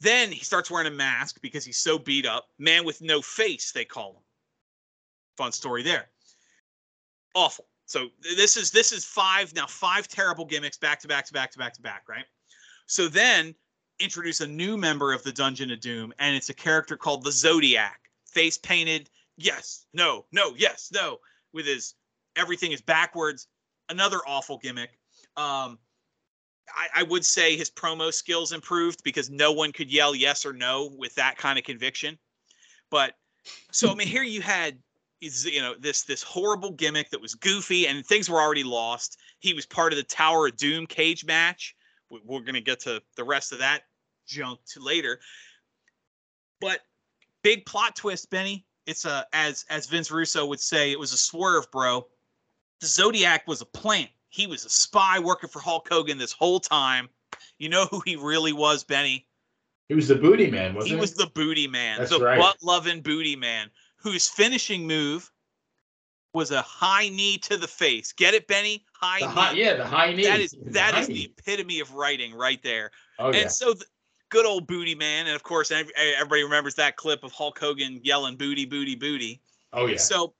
Then he starts wearing a mask because he's so beat up. Man with no face they call him. Fun story there. Awful. So this is this is five now five terrible gimmicks back to back to back to back to back right? So then introduce a new member of the Dungeon of Doom, and it's a character called the Zodiac, face painted, yes, no, no, yes, no, with his everything is backwards. Another awful gimmick. Um, I, I would say his promo skills improved because no one could yell yes or no with that kind of conviction. But so I mean, here you had is you know this this horrible gimmick that was goofy and things were already lost. He was part of the Tower of Doom cage match. We- We're gonna get to the rest of that junk to later. But big plot twist, Benny. It's a as as Vince Russo would say, it was a swerve, bro. The Zodiac was a plant. He was a spy working for Hulk Hogan this whole time. You know who he really was, Benny? He was the booty man, wasn't he he? was the booty man, That's the right. butt loving booty man, whose finishing move was a high knee to the face. Get it, Benny? High the knee. high, yeah, the high knee. That is that is the epitome of writing right there. Oh yeah. And so the good old booty man, and of course everybody remembers that clip of Hulk Hogan yelling "booty, booty, booty." Oh yeah. So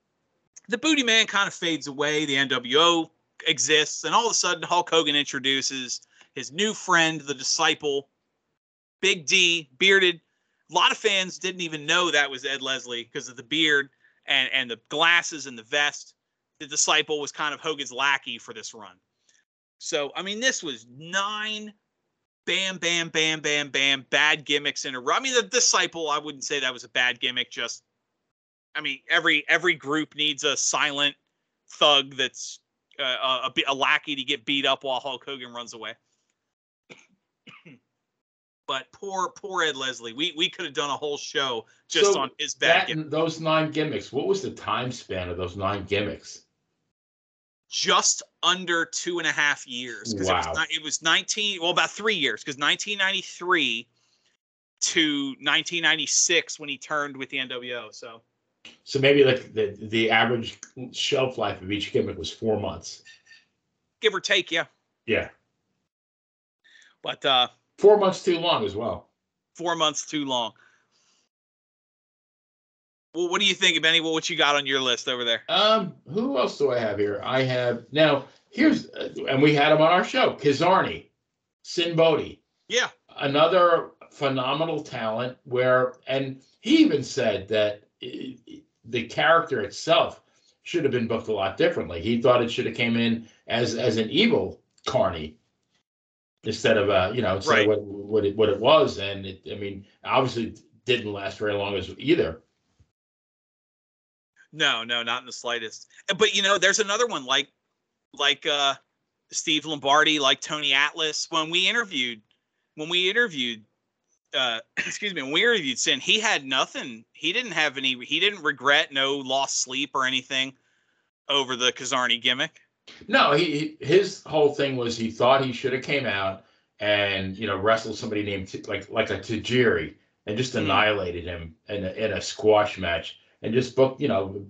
the Booty Man kind of fades away. The NWO exists, and all of a sudden, Hulk Hogan introduces his new friend, the Disciple, Big D, bearded. A lot of fans didn't even know that was Ed Leslie because of the beard and and the glasses and the vest. The Disciple was kind of Hogan's lackey for this run. So I mean, this was nine bam, bam, bam, bam, bam, bad gimmicks in a row. I mean, the disciple, I wouldn't say that was a bad gimmick. Just, I mean, every every group needs a silent thug that's uh, a, a lackey to get beat up while Hulk Hogan runs away. but poor, poor Ed Leslie. We we could have done a whole show just So on his bad That, those nine gimmicks. What was the time span of those nine gimmicks? Just under two and a half years because it, Wow. was, it was 19 well about three years because 1993 to 1996 when he turned with the nwo so So maybe like the the average shelf life of each gimmick was four months. give or take yeah Yeah, but uh four months too long as well. four months too long well what do you think benny well, what you got on your list over there Um, who else do I have here? I have now. Here's uh, and we had him on our show. Kizarny, Sinn Bodhi, yeah another phenomenal talent. Where and he even said that i- the character itself should have been booked a lot differently. He thought it should have came in as as an evil Carney instead of uh you know instead Right. of what what it, what it was. And it, I mean, obviously didn't last very long as either. No no not in the slightest. But you know there's another one like like uh steve lombardi like tony atlas. When we interviewed when we interviewed uh excuse me when we interviewed Sinn he had nothing. He didn't have any he didn't regret no lost sleep or anything over the Kizarny gimmick. No, he his whole thing was he thought he should have came out and you know wrestled somebody named like like a Tajiri and just Mhm. annihilated him in a, in a squash match and just booked you know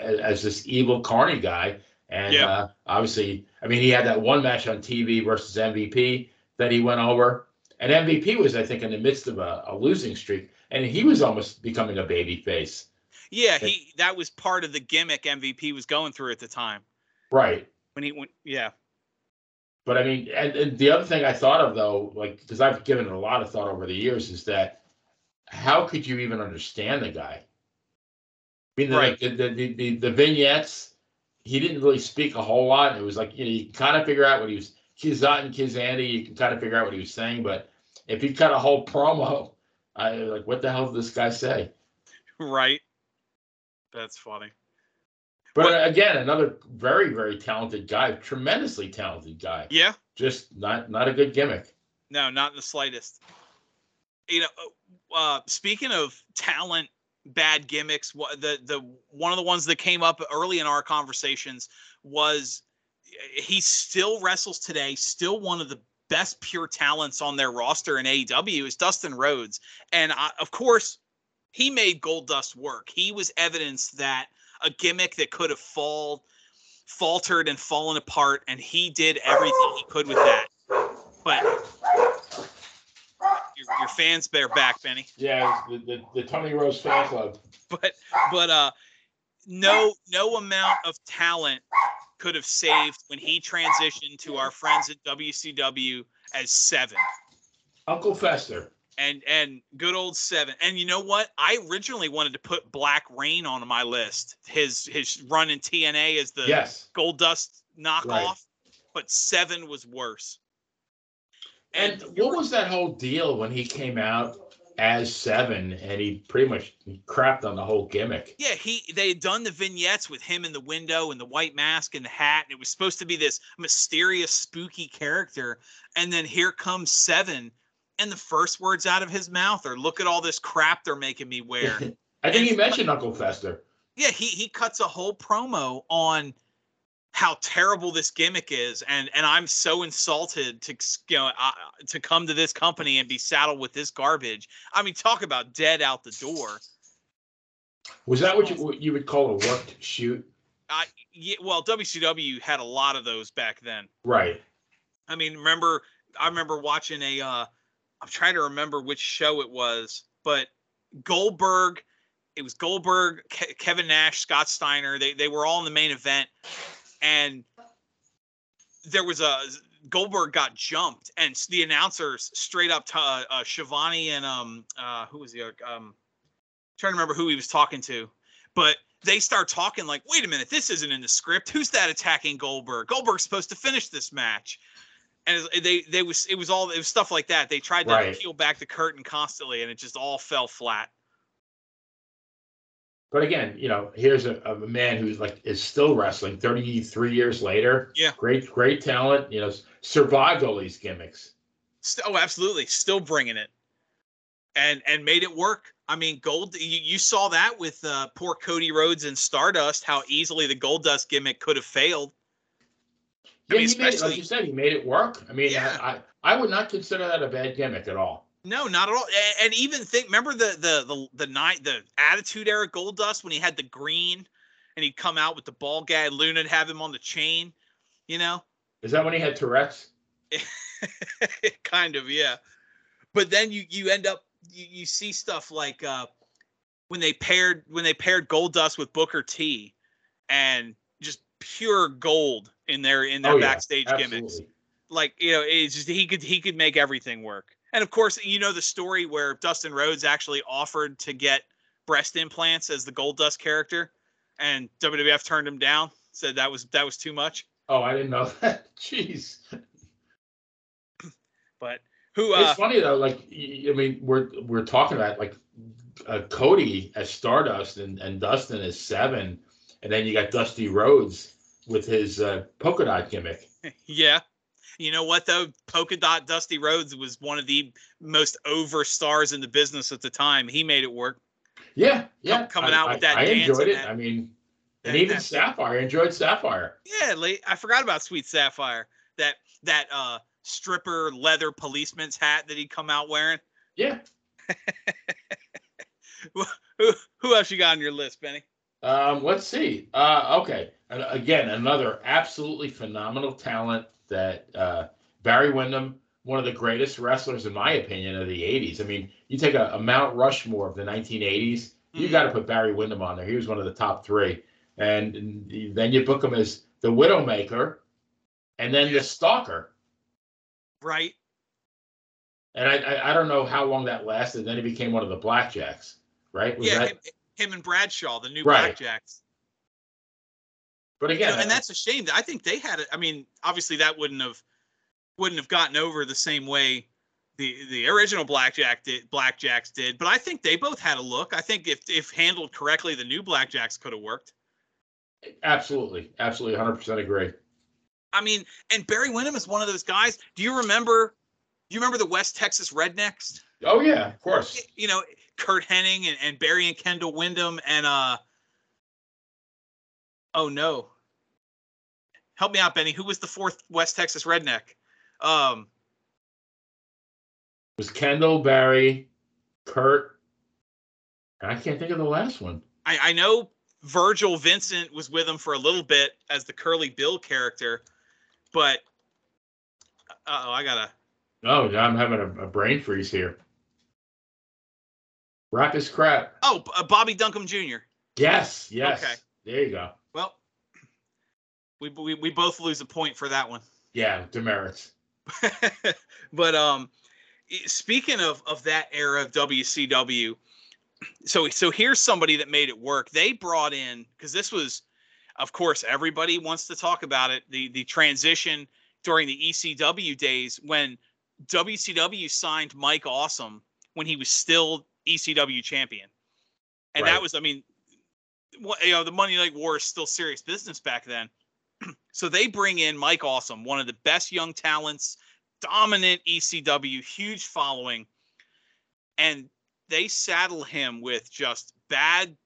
as, this evil carny guy. And Yeah. uh, obviously I mean he had that one match on TV versus MVP that he went over. And MVP was I think in the midst of a, a losing streak and he was almost becoming a baby face yeah he that was part of the gimmick mvp was going through at the time. Right. When he went yeah. But I mean, and, and the other thing I thought of though, like because I've given it a lot of thought over the years, is that how could you even understand the guy? I mean, Right. like the, the, the, the, the vignettes, he didn't really speak a whole lot. It was like you know you kind of figure out what he was Kizat and Kizandy, you can kind of figure out what he was saying, but if he cut a whole promo, I like what the hell did this guy say? right that's funny But What- again, another very very talented guy, tremendously talented guy, yeah just not not a good gimmick. No, not in the slightest. You know, uh, speaking of talent, bad gimmicks, the the one of the ones that came up early in our conversations was eh, he still wrestles today, still one of the best pure talents on their roster in AEW is Dustin Rhodes, and I, of course he made Gold Dust work. He was evidence that a gimmick that could have fall faltered and fallen apart, and he did everything he could with that. But your, your fans bear back, Benny. Yeah, the, the, the Tony Rose fan club. But but uh, no no amount of talent could have saved when he transitioned to our friends at WCW as seven. Uncle Fester. And and good old seven. And you know what? I originally wanted to put Black Reign on my list. His his run in TNA as the Yes. Gold Dust knockoff, Right. but seven was worse. And what was that whole deal when he came out as seven and he pretty much crapped on the whole gimmick? Yeah, he they had done the vignettes with him in the window and the white mask and the hat, and it was supposed to be this mysterious, spooky character. And then here comes Seven, and the first words out of his mouth are, "Look at all this crap they're making me wear." I think he mentioned Uncle Fester. yeah, he he cuts a whole promo on how terrible this gimmick is, and and I'm so insulted to you know uh, to come to this company and be saddled with this garbage. I mean, talk about dead out the door. Was that what you, what you would call a worked shoot? I yeah, well, WCW had a lot of those back then. Right. I mean, remember I remember watching a uh I'm trying to remember which show it was, but Goldberg it was Goldberg, Ke- Kevin Nash, Scott Steiner. They they were all in the main event, and there was a Goldberg got jumped, and the announcers straight up to uh, uh, Shivani and um uh who was the other um trying to remember who he was talking to, but they start talking like, wait a minute, this isn't in the script. Who's that attacking Goldberg? Goldberg's supposed to finish this match. And they they was it was all it was stuff like that. They tried to Right. peel back the curtain constantly, and it just all fell flat. But again, you know, here's a, a man who's like is still wrestling 33 years later. Yeah. Great, great talent. You know, survived all these gimmicks. Oh, absolutely, still bringing it, and and made it work. I mean, gold. You, you saw that with uh, poor Cody Rhodes and Stardust, how easily the Gold Dust gimmick could have failed. I Yeah, mean, he made, especially- like you said, he made it work. I mean, Yeah. I, I I would not consider that a bad gimmick at all. No, not at all. And even think, remember the the the the night the Attitude Era Gold Dust when he had the green, and he'd come out with the ball gag. Luna'd have him on the chain. You know, Is that when he had Tourette's? kind of, yeah. But then you you end up you, you see stuff like uh when they paired when they paired Gold Dust with Booker T, and just pure gold in their in their Oh, yeah, backstage gimmicks. Like you know it's just he could he could make everything work and of course you know the story where dustin rhodes actually offered to get breast implants as the gold dust character and wwf turned him down said that was that was too much Oh, I didn't know that. Jeez. but who It's uh funny though. Like, I mean, we're we're talking about like uh, Cody as Stardust and and Dustin as Seven, and then you got Dusty Rhodes with his uh, polka dot gimmick. yeah you know what though polka dot dusty rhodes was one of the most over stars in the business at the time he made it work Yeah, yeah. coming I- out with that I enjoyed it. that- I mean, and that- even that- Sapphire I enjoyed Sapphire. Yeah. I forgot about Sweet Sapphire. That that uh stripper leather policeman's hat that he'd come out wearing. Yeah. Who who else you got on your list, Benny? Um, let's see. Uh, okay. And again, another absolutely phenomenal talent that uh, Barry Windham, one of the greatest wrestlers, in my opinion, of the 80s. I mean, you take a, a Mount Rushmore of the 1980s, you Mhm. got to put Barry Windham on there. He was one of the top three. And, and then you book him as the Widowmaker and then the Stalker. Right? And I, I, I don't know how long that lasted. Then he became one of the Blackjacks, right? Was yeah, that, him, him and Bradshaw, the new Right. Blackjacks. But You know, and that's a shame. I think they had it. I mean, obviously that wouldn't have wouldn't have gotten over the same way the the original Blackjack did Blackjacks did. But I think they both had a look. I think if if handled correctly, the new Blackjacks could have worked. absolutely, absolutely 100% agree. I mean, and Barry Windham is one of those guys. Do you remember? Do you remember the West Texas Rednecks? Oh, yeah, of course. You know, Curt Hennig and, and Barry and Kendall Windham and uh oh no. Help me out, Benny. Who was the fourth West Texas Redneck? Um was Kendall, Barry, Curt. I can't think of the last one. I, I know Virgil Vincent was with him for a little bit as the Curly Bill character, but uh oh, I gotta. Oh, I'm having a, a brain freeze here. Rock is crap. oh uh, Bobby Duncum Jr. Yes, yes. Okay. There you go. We, we we both lose a point for that one. Yeah, demerits. but um speaking of of that era of WCW so so here's somebody that made it work they brought in because this was of course everybody wants to talk about it the the transition during the ECW days when WCW signed Mike Awesome when he was still ECW champion and that was I mean you know the Monday Night War is still serious business back then so they bring in Mike Awesome, one of the best young talents, dominant ECW, huge following, and they saddle him with just bad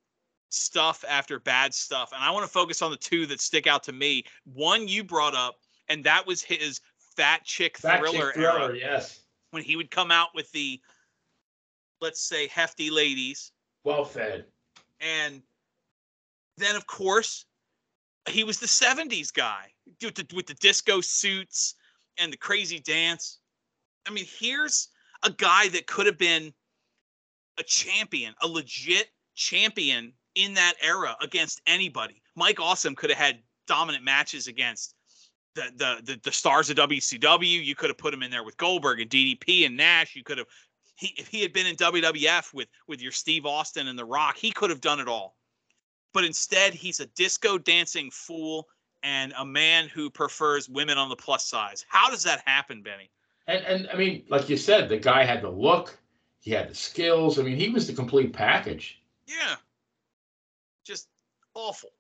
stuff after bad stuff. And I want to focus on the two that stick out to me. One you brought up, and that was his Fat Chick Fat Thriller, Chick Thriller, era yes. when he would come out with the, let's say, hefty ladies Well fed. and then of course he was the 70s guy with the, with the disco suits and the crazy dance i mean here's a guy that could have been a champion a legit champion in that era against anybody. Mike Awesome could have had dominant matches against the, the the the stars of WCW. You could have put him in there with Goldberg and DDP and Nash. You could have he if he had been in WWF with with your Steve Austin and The Rock, he could have done it all. But instead, he's a disco dancing fool and a man who prefers women on the plus size. How does that happen, Benny? And and I mean, like you said, the guy had the look, he had the skills. I mean, he was the complete package. Yeah. Just awful.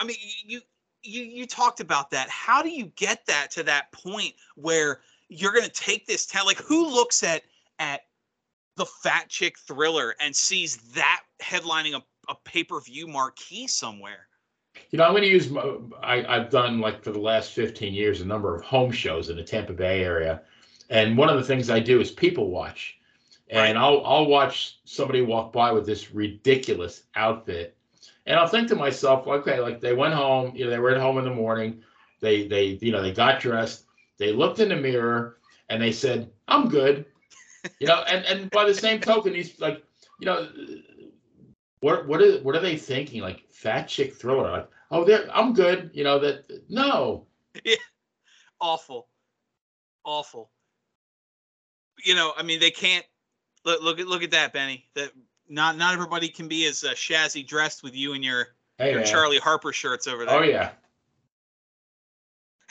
I mean, you you you talked about that. How do you get that to that point where you're going to take this talent? Like, who looks at at the Fat Chick Thriller and sees that headlining a, a pay per view marquee somewhere? You know, I'm going to use. I, I've done like for the last 15 years a number of home shows in the Tampa Bay area, and one of the things I do is people watch, and I'll I'll watch somebody walk by with this ridiculous outfit, and I'll think to myself, okay, like they went home, you know, they were at home in the morning, they they you know they got dressed, they looked in the mirror, and they said, I'm good, you know, and and by the same token, he's like, you know, what what are what are they thinking? Like fat chick thriller, like, oh, I'm good, you know that no, awful, awful. You know, I mean, they can't look look at look at that, Benny. That not not everybody can be as uh, shazzy dressed with you and your hey your man. Charlie Harper shirts over there. oh yeah,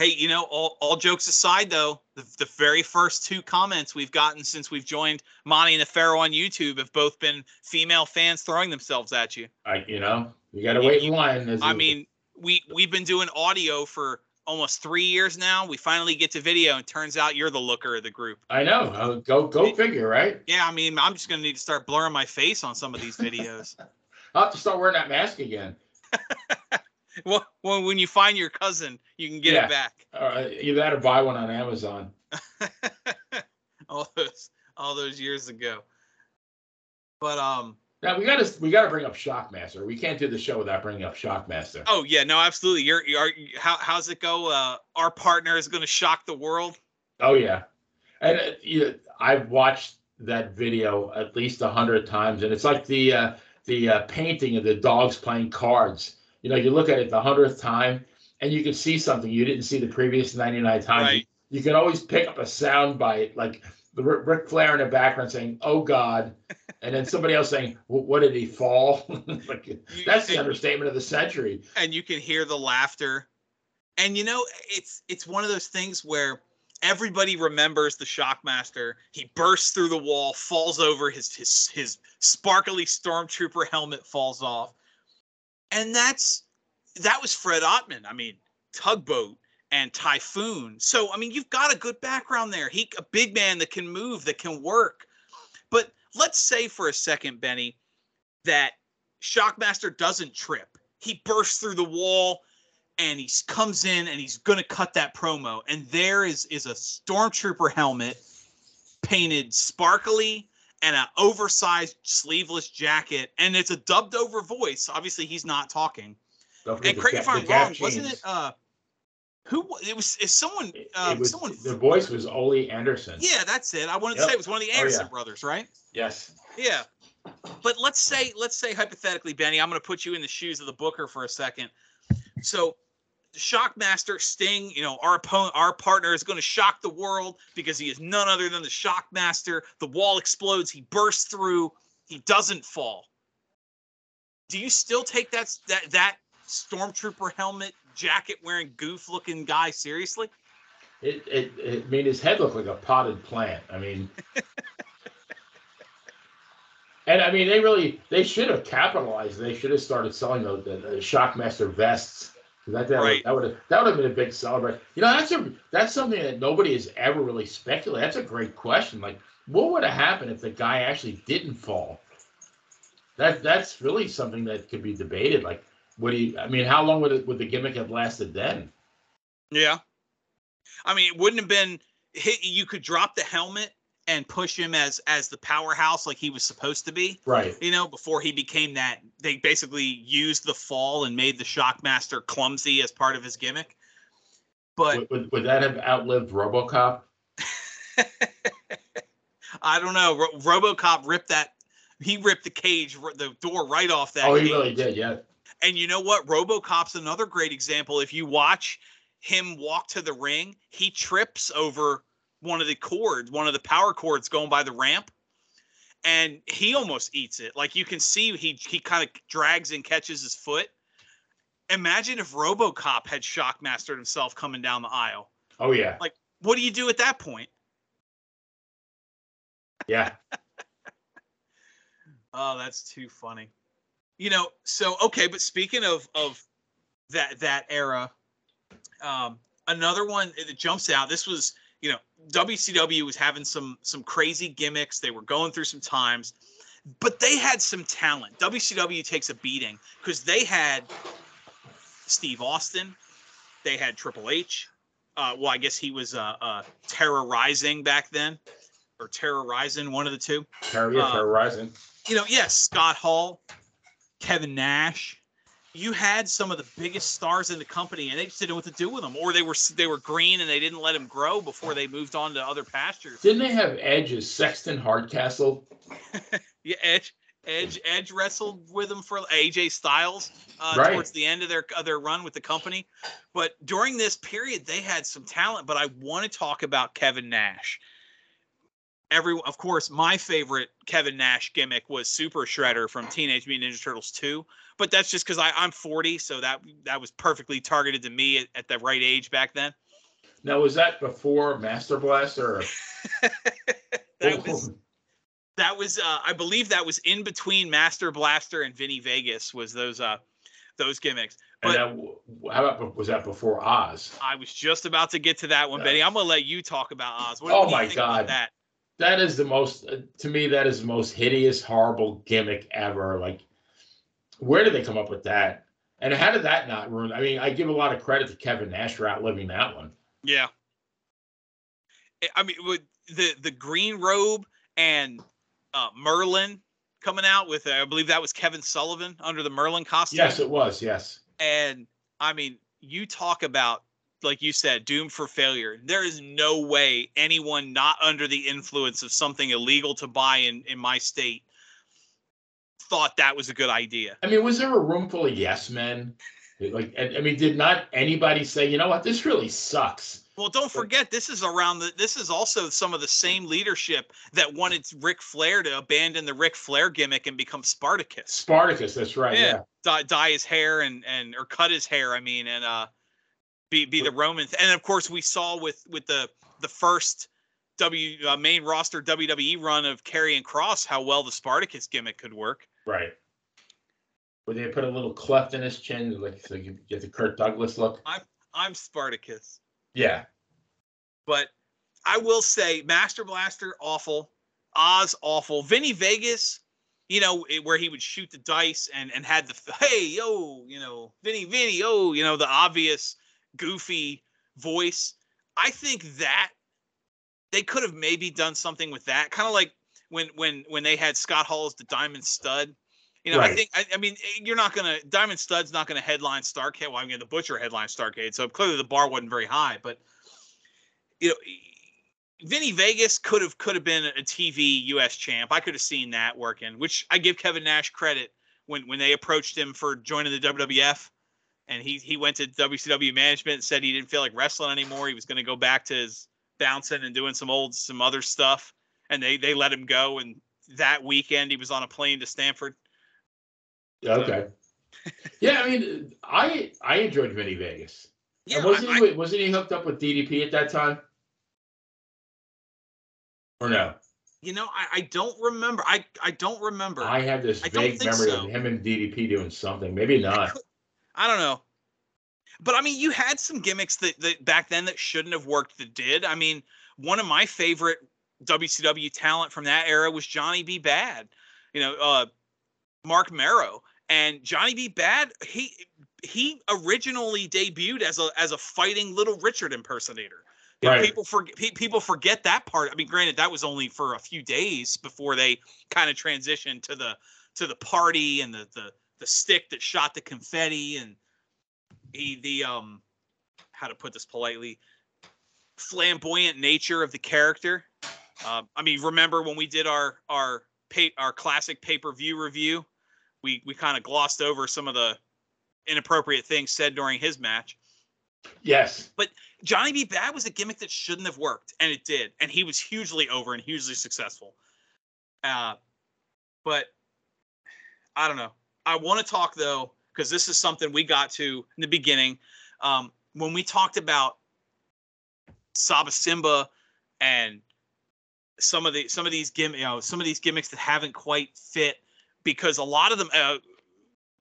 Hey, you know, all, all jokes aside, though, the, the very first two comments we've gotten since we've joined Monty and the Pharaoh on YouTube have both been female fans throwing themselves at you. I you know you got to wait you- in line. as I mean, we we've been doing audio for almost three years now. We finally get to video, and turns out you're the looker of the group. I know. Uh, go go figure, right? Yeah, I mean, I'm just gonna need to start blurring my face on some of these videos. I'll have to start wearing that mask again. well, when you find your cousin, you can get Yeah. it back. Uh, either that or buy one on Amazon. all those all those years ago. But um, Now we got to we got to bring up Shockmaster. We can't do the show without bringing up Shockmaster. Oh yeah, no, absolutely. You're you're how how's it go? Uh, our partner is going to shock the world. Oh yeah, and uh, you, I've watched that video at least a hundred times, and it's like the uh, the uh, painting of the dogs playing cards. You know, you look at it the hundredth time, and you can see something you didn't see the previous ninety nine times. Right. You can always pick up a sound bite, like the Ric Ric Flair in the background saying, "Oh God," and then somebody else saying, "What did he fall?" like, You- that's the understatement of the century. and you can hear the laughter. And you know, it's it's one of those things where everybody remembers the Shockmaster. He bursts through the wall, falls over, his his his sparkly stormtrooper helmet falls off. And that's that was Fred Ottman. I mean, tugboat and typhoon. So I mean, you've got a good background there. He a big man that can move, that can work. But let's say for a second, Benny, that Shockmaster doesn't trip. He bursts through the wall and he comes in and he's to cut that promo. And there is is a stormtrooper helmet painted sparkly and an oversized sleeveless jacket and it's a dubbed over voice. Obviously he's not talking. Don't And correct me if I'm wrong, wasn't it uh who it was is someone uh, was, someone the voice was Ole Anderson. Yeah, that's it. I wanted to say it was one of the Oh, Anderson yeah. brothers, right? Yes. Yeah. But let's say, let's say hypothetically, Benny, I'm going to put you in the shoes of the booker for a second. So, Shockmaster Sting, you know, our opponent, our partner is going to shock the world because he is none other than the Shockmaster. The wall explodes. He bursts through. He doesn't fall. Do you still take that that that stormtrooper helmet, jacket wearing, goof looking guy seriously? It, it, it, I mean, his head looked like a potted plant. I mean, and I mean, they really, they should have capitalized. They should have started selling the, the, the Shockmaster vests. That, that, Right. would, that would have that would have been a big celebration. You know, that's a that's something that nobody has ever really speculated. That's a great question. Like, what would have happened if the guy actually didn't fall? That that's really something that could be debated. Like, would he? I mean, how long would it, would the gimmick have lasted then? Yeah. I mean, it wouldn't have been hit. You could drop the helmet and push him as as the powerhouse like he was supposed to be. Right. You know, before he became that, they basically used the fall and made the Shockmaster clumsy as part of his gimmick. But Would, would, would that have outlived RoboCop? I don't know. Ro- RoboCop ripped that he ripped the cage, the door right off that. Oh, he cage. really did. Yeah. And you know what? RoboCop's another great example. If you watch him walk to the ring, he trips over one of the cords, one of the power cords going by the ramp, and he almost eats it. Like you can see, he he kind of drags and catches his foot. Imagine if RoboCop had shockmastered himself coming down the aisle. Oh yeah. Like, what do you do at that point? Yeah. Oh, that's too funny. You know, so okay, but speaking of of that that era, um, another one that jumps out. This was, you know, WCW was having some some crazy gimmicks. They were going through some times, but they had some talent. WCW takes a beating because they had Steve Austin, they had Triple H. Uh, well, I guess he was uh, uh, terrorizing back then, or terrorizing one of the two Terry, yeah, Uh, Terra Ryzing. you know, yes, Scott Hall, Kevin Nash. You had some of the biggest stars in the company, and they just didn't know what to do with them, or they were they were green and they didn't let them grow before they moved on to other pastures. Didn't they have Edge as Sexton Hardcastle? Yeah, Edge, Edge, Edge wrestled with him for AJ Styles uh, Right. towards the end of their of their run with the company, but during this period they had some talent. But I want to talk about Kevin Nash. Every, of course, my favorite Kevin Nash gimmick was Super Shredder from Teenage Mutant Ninja Turtles 2. But that's just because I'm 40, so that that was perfectly targeted to me at, at the right age back then. Now was that before Master Blaster? That was that was uh, I believe that was in between Master Blaster and Vinny Vegas was those uh those gimmicks. and But that, how about was that before Oz? I was just about to get to that one, Yeah. Benny. I'm gonna let you talk about Oz. What, Oh what my God. that. That is the most uh, to me. That is the most hideous, horrible gimmick ever. Like, where did they come up with that? And how did that not ruin? I mean, I give a lot of credit to Kevin Nash for outliving that one. Yeah. I- mean, with the the green robe and uh, Merlin coming out with, uh, I believe that was Kevin Sullivan under the Merlin costume. Yes, it was. Yes. And I mean, you talk about, like you said, doomed for failure. There is no way anyone not under the influence of something illegal to buy in, in my state thought that was a good idea. I mean, was there a room full of yes men? Like, I mean, did not anybody say, you know what, this really sucks? Well, don't forget, this is around the. This is also some of the same leadership that wanted Ric Flair to abandon the Ric Flair gimmick and become Spartacus. Spartacus, that's right. Yeah. Yeah. dye, dye his hair and and or cut his hair. I mean, and uh, be be the Roman. And of course, we saw with with the the first W uh, main roster WWE run of Karrion Kross how well the Spartacus gimmick could work. Right. Would they put a little cleft in his chin, like so you get the Kirk Douglas look. I'm I'm Spartacus, Yeah. but I will say Master Blaster awful, Oz awful, Vinny Vegas. You know it- where he would shoot the dice and and had the hey yo you know Vinny Vinny yo you know the obvious goofy voice. I think that they could have maybe done something with that, kind of like when when when they had Scott Hall as the Diamond Stud. You know, I think I, I mean eh, you're not gonna Diamond Stud's not gonna headline Starcade. Well, I'm gonna the Butcher headline Starcade, so clearly the bar wasn't very high. But you know, Vinny Vegas could have could have been a TV U.S. champ. I could have seen that working, which I give Kevin Nash credit when when they approached him for joining the WWF, and he he went to WCW management and said he didn't feel like wrestling anymore. He was going to go back to his bouncing and doing some old some other stuff, and they they let him go. And that weekend he was on a plane to Stamford. Yeah, Okay. yeah, I mean, I I enjoyed Vinny Vegas. Yeah, And wasn't I- he wasn't he hooked up with DDP at that time? Or no? you know I, I don't remember. I I don't remember. I have this I vague memory so. of him and DDP doing something. Maybe not. I don't know. But I mean, you had some gimmicks that, that back then that shouldn't have worked that did. I mean, one of my favorite WCW talent from that era was Johnny B. Bad. You know, uh, Marc Mero and Johnny B. Bad. He he originally debuted as a as a fighting Little Richard impersonator. You know, Right. People forget people forget that part. I mean, granted, that was only for a few days before they kind of transitioned to the to the party and the the the stick that shot the confetti and he the um how to put this politely flamboyant nature of the character. Um, I mean, remember when we did our our pay, our classic pay per view review, we we kind of glossed over some of the inappropriate things said during his match. Yes. But Johnny B. Bad was a gimmick that shouldn't have worked, and it did, and he was hugely over and hugely successful. Uh, but I don't know. I want to talk though, because this is something we got to in the beginning um, when we talked about Saba Simba and some of the some of these gim you know some of these gimmicks that haven't quite fit because a lot of them uh,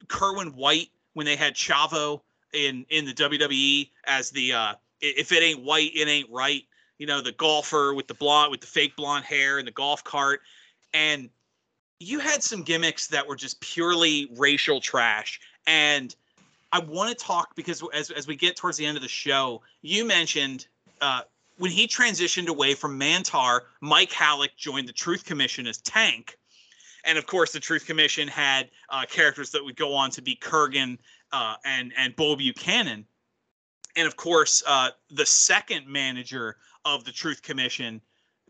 Kerwin White when they had Chavo in in the WWE as the uh, if it ain't white it ain't right you know the golfer with the blonde with the fake blonde hair and the golf cart. And you had some gimmicks that were just purely racial trash. And I want to talk because as as we get towards the end of the show you mentioned uh, when he transitioned away from Mantaur, Mike Halac joined the Truth Commission as Tank. And of course, the Truth Commission had uh, characters that would go on to be Kurrgan uh, and and Bull Buchanan. And of course, uh, the second manager of the Truth Commission,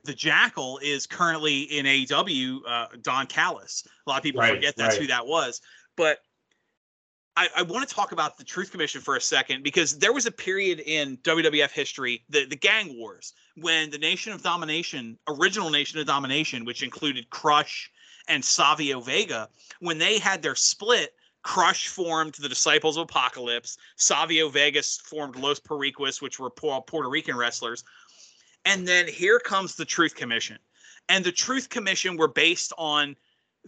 the Jackal, is currently in AEW. Uh, Don Callis. A lot of people Right, forget that's right. who that was. But I, I want to talk about the Truth Commission for a second because there was a period in WWF history, the, the Gang Wars, when the Nation of Domination, original Nation of Domination, which included Crush and Savio Vega, when they had their split, Crush formed the Disciples of Apocalypse, Savio Vegas formed Los Boricuas, which were Pu- Puerto Rican wrestlers. And then here comes the Truth Commission. And the Truth Commission were based on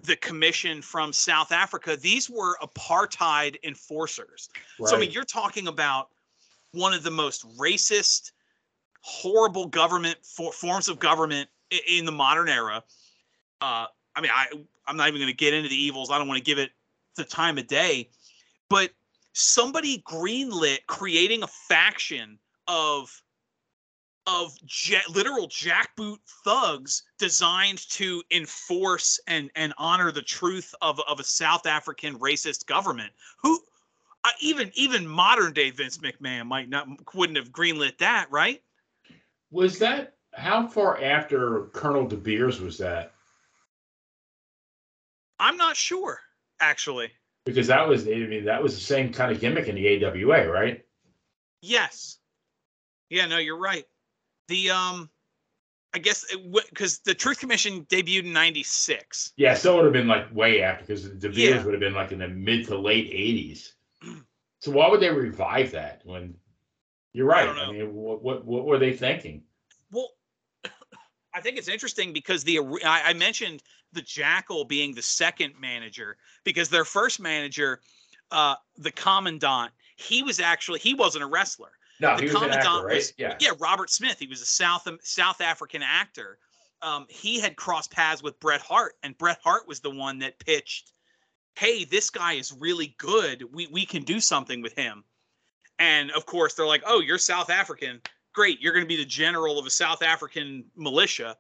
the commission from South Africa. These were apartheid enforcers. So I mean, you're talking about one of the most racist, horrible government for, forms of government in, in the modern era. Uh, I mean, I I'm not even going to get into the evils. I don't want to give it the time of day, but somebody greenlit creating a faction of of ja- literal jackboot thugs designed to enforce and and honor the truth of of a South African racist government. Who uh, even even modern day Vince McMahon might not wouldn't have greenlit that right? Was that how far after Colonel De Beers was that? I'm not sure actually. Because that was I mean that was the same kind of gimmick in the AWA, right? yes. Yeah no you're right the um I guess because the Truth Commission debuted in '96 Yeah, so it would have been like way after because De Beers Yeah. would have been like in the mid to late '80s. So why would they revive that when? You're right. don't I, mean, what, what what were they thinking? Well, I think it's interesting because the I, I mentioned the Jackal being the second manager because their first manager, uh, the Commandant, he was actually he wasn't a wrestler. No, The he was an Commandant actor, right? was- yeah. Yeah, Robert Smith. He was a South South African actor. Um, he had crossed paths with Bret Hart, and Bret Hart was the one that pitched, "Hey, this guy is really good. We we can do something with him." And of course, they're like, "Oh, you're South African. Great. You're going to be the general of a South African militia."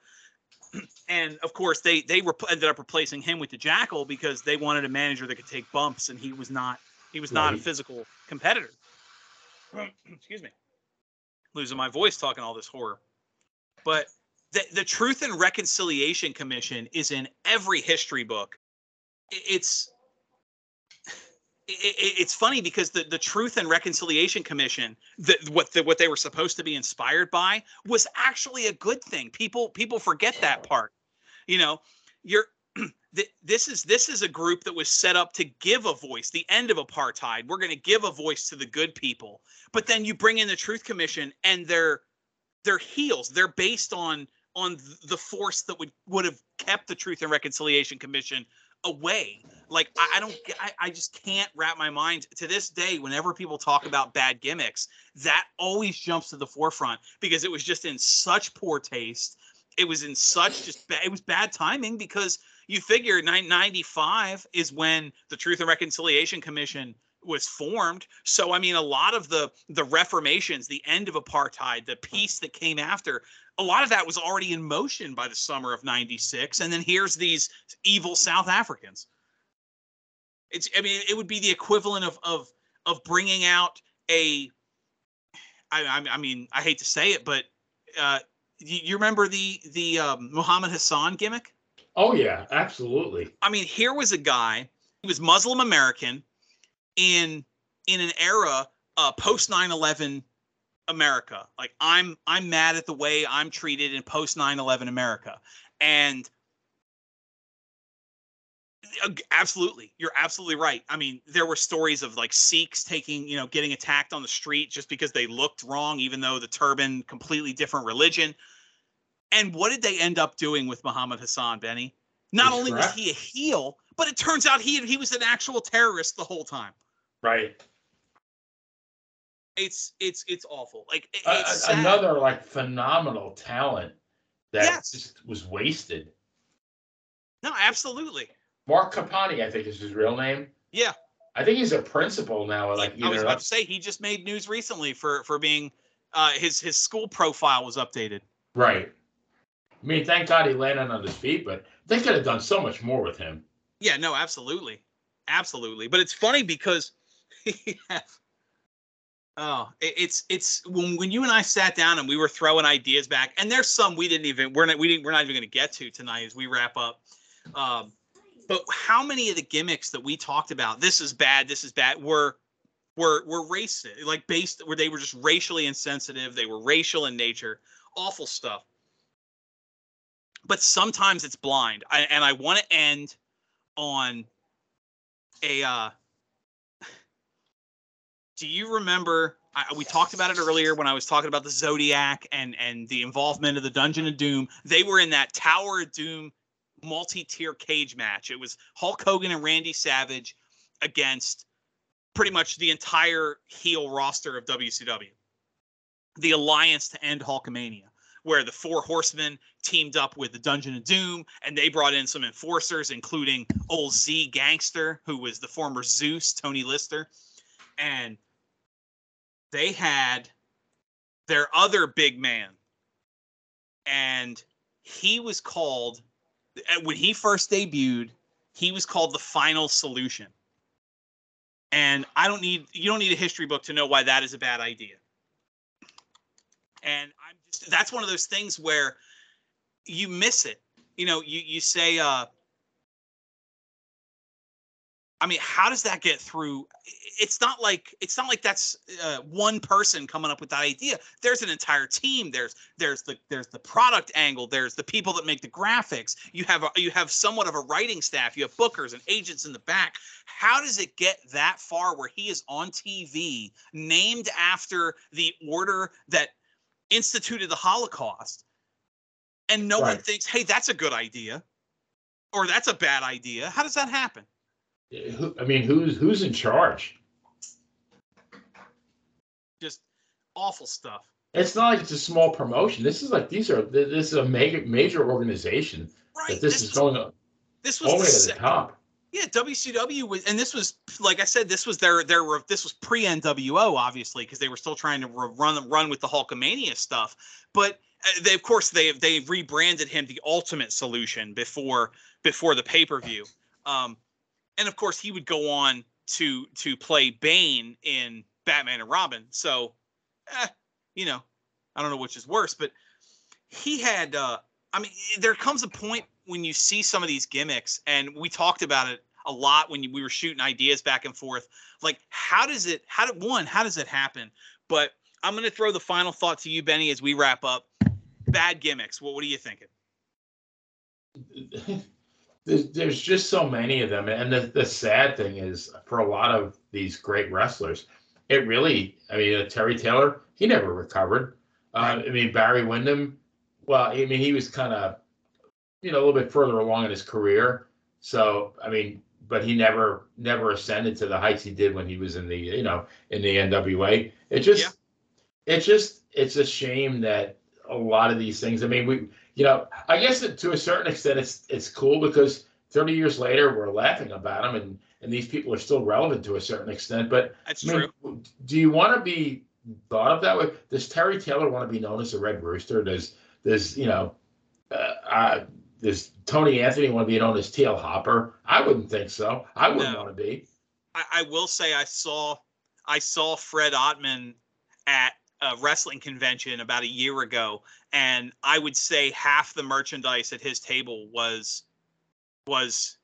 And of course, they they rep- ended up replacing him with the Jackal because they wanted a manager that could take bumps, and he was not he was not a physical competitor. Excuse me, losing my voice talking all this horror. But the the Truth and Reconciliation Commission is in every history book. It's i- i- it's funny because the, the Truth and Reconciliation Commission, the, what the, what they were supposed to be inspired by, was actually a good thing. People people forget that part. You know, you're th- this is this is a group that was set up to give a voice. The end of apartheid. We're going to give a voice to the good people. But then you bring in the Truth Commission, and they're they're heels. They're based on on the force that would would have kept the Truth and Reconciliation Commission away. Like I, I don't, I, I just can't wrap my mind to this day. Whenever people talk about bad gimmicks, that always jumps to the forefront because it was just in such poor taste. It was in such just ba- it was bad timing because you figure 995 is when the Truth and Reconciliation Commission was formed. So I mean, a lot of the the reformations, the end of apartheid, the peace that came after, a lot of that was already in motion by the summer of 96 and then here's these evil south africans it's i mean it would be the equivalent of of of bringing out a i i, mean i hate to say it but uh you, you remember the the um, muhammad hassan gimmick Oh yeah, absolutely. I mean, here was a guy. He was Muslim American in in an era uh, post 9/11 America. Like I'm I'm mad at the way I'm treated in post 9/11 America, and absolutely you're absolutely right i mean there were stories of like sikhs taking you know getting attacked on the street just because they looked wrong even though the turban completely different religion and what did they end up doing with muhammad hassan benny not He's only was he a heel but it turns out he he was an actual terrorist the whole time Right. it's it's it's awful like it- it's sad. another like phenomenal talent that Yes. just was wasted. no absolutely Marc Copani, I think is his real name. Yeah. I think he's a principal now. Like I was about to say he just made news recently for for being uh, his his school profile was updated. right. I mean, thank God he landed on his feet, but they could have done so much more with him. Yeah, no, absolutely, absolutely. But it's funny because oh, it's it's when when you and I sat down and we were throwing ideas back, and there's some we didn't even we're not we didn't we're not even going to get to tonight as we wrap up. Um, but how many of the gimmicks that we talked about, this is bad, this is bad, were were were racist, like based where they were just racially insensitive, they were racial in nature, awful stuff. But sometimes it's blind, I, and I want to end on a uh do you remember I, we talked about it earlier when I was talking about the Zodiac and and the involvement of the Dungeon of Doom. They were in that Tower of Doom multi-tier cage match. It was Hulk Hogan and Randy Savage against pretty much the entire heel roster of WCW. The alliance to end Hulkamania, where the four horsemen teamed up with the Dungeon of Doom, and they brought in some enforcers, including old Z-Gangsta, who was the former Zeus, Tiny Lister, and they had their other big man, and he was called uh, when he first debuted. He was called the Final Solution, and I don't need you don't need a history book to know why that is a bad idea. And that's one of those things where you miss it. You know, you you say, uh, I mean, how does that get through? It's not like it's not like that's uh, one person coming up with that idea. There's an entire team. There's there's the there's the product angle. There's the people that make the graphics. You have a, you have somewhat of a writing staff. You have bookers and agents in the back. How does it get that far where he is on TV, named after the order that instituted the Holocaust, and no one thinks, "Hey, that's a good idea," or "That's a bad idea"? How does that happen? I mean, who's who's in charge? Just awful stuff. It's not like it's a small promotion. This is like these are this is a major major organization Right. that this, is going up This all was the way to the top. Yeah, WCW was, and this was like I said, this was their their this was pre NWO obviously because they were still trying to run run with the Hulkamania stuff. But uh, they of course they they rebranded him the Ultimate Solution before before the pay per view. Um, and of course he would go on to to play Bane in Batman and Robin. So, eh, you know, I don't know which is worse, but he had. uh I mean, there comes a point when you see some of these gimmicks, and we talked about it a lot when we were shooting ideas back and forth. Like, how does it? How did one? How does it happen? But I'm going to throw the final thought to you, Benny, as we wrap up. Bad gimmicks. What What are you thinking? there's, there's just so many of them and the, the sad thing is for a lot of these great wrestlers it really i mean uh, terry taylor he never recovered uh, i mean barry windham well i mean he was kind of you know a little bit further along in his career so i mean but he never never ascended to the heights he did when he was in the you know in the nwa it just it's just it's a shame that a lot of these things i mean we you know, I guess that to a certain extent, it's it's cool because 30 years later, we're laughing about them, and and these people are still relevant to a certain extent. But That's I mean, true. do you want to be thought of that way? Does Terry Taylor want to be known as a Red Rooster? Does does you know, uh, uh, does Tony Anthony want to be known as TL Hopper? I wouldn't think so. I wouldn't No. want to be. I, I will say I saw I saw Fred Ottman at a wrestling convention about a year ago, and I would say half the merchandise at his table was was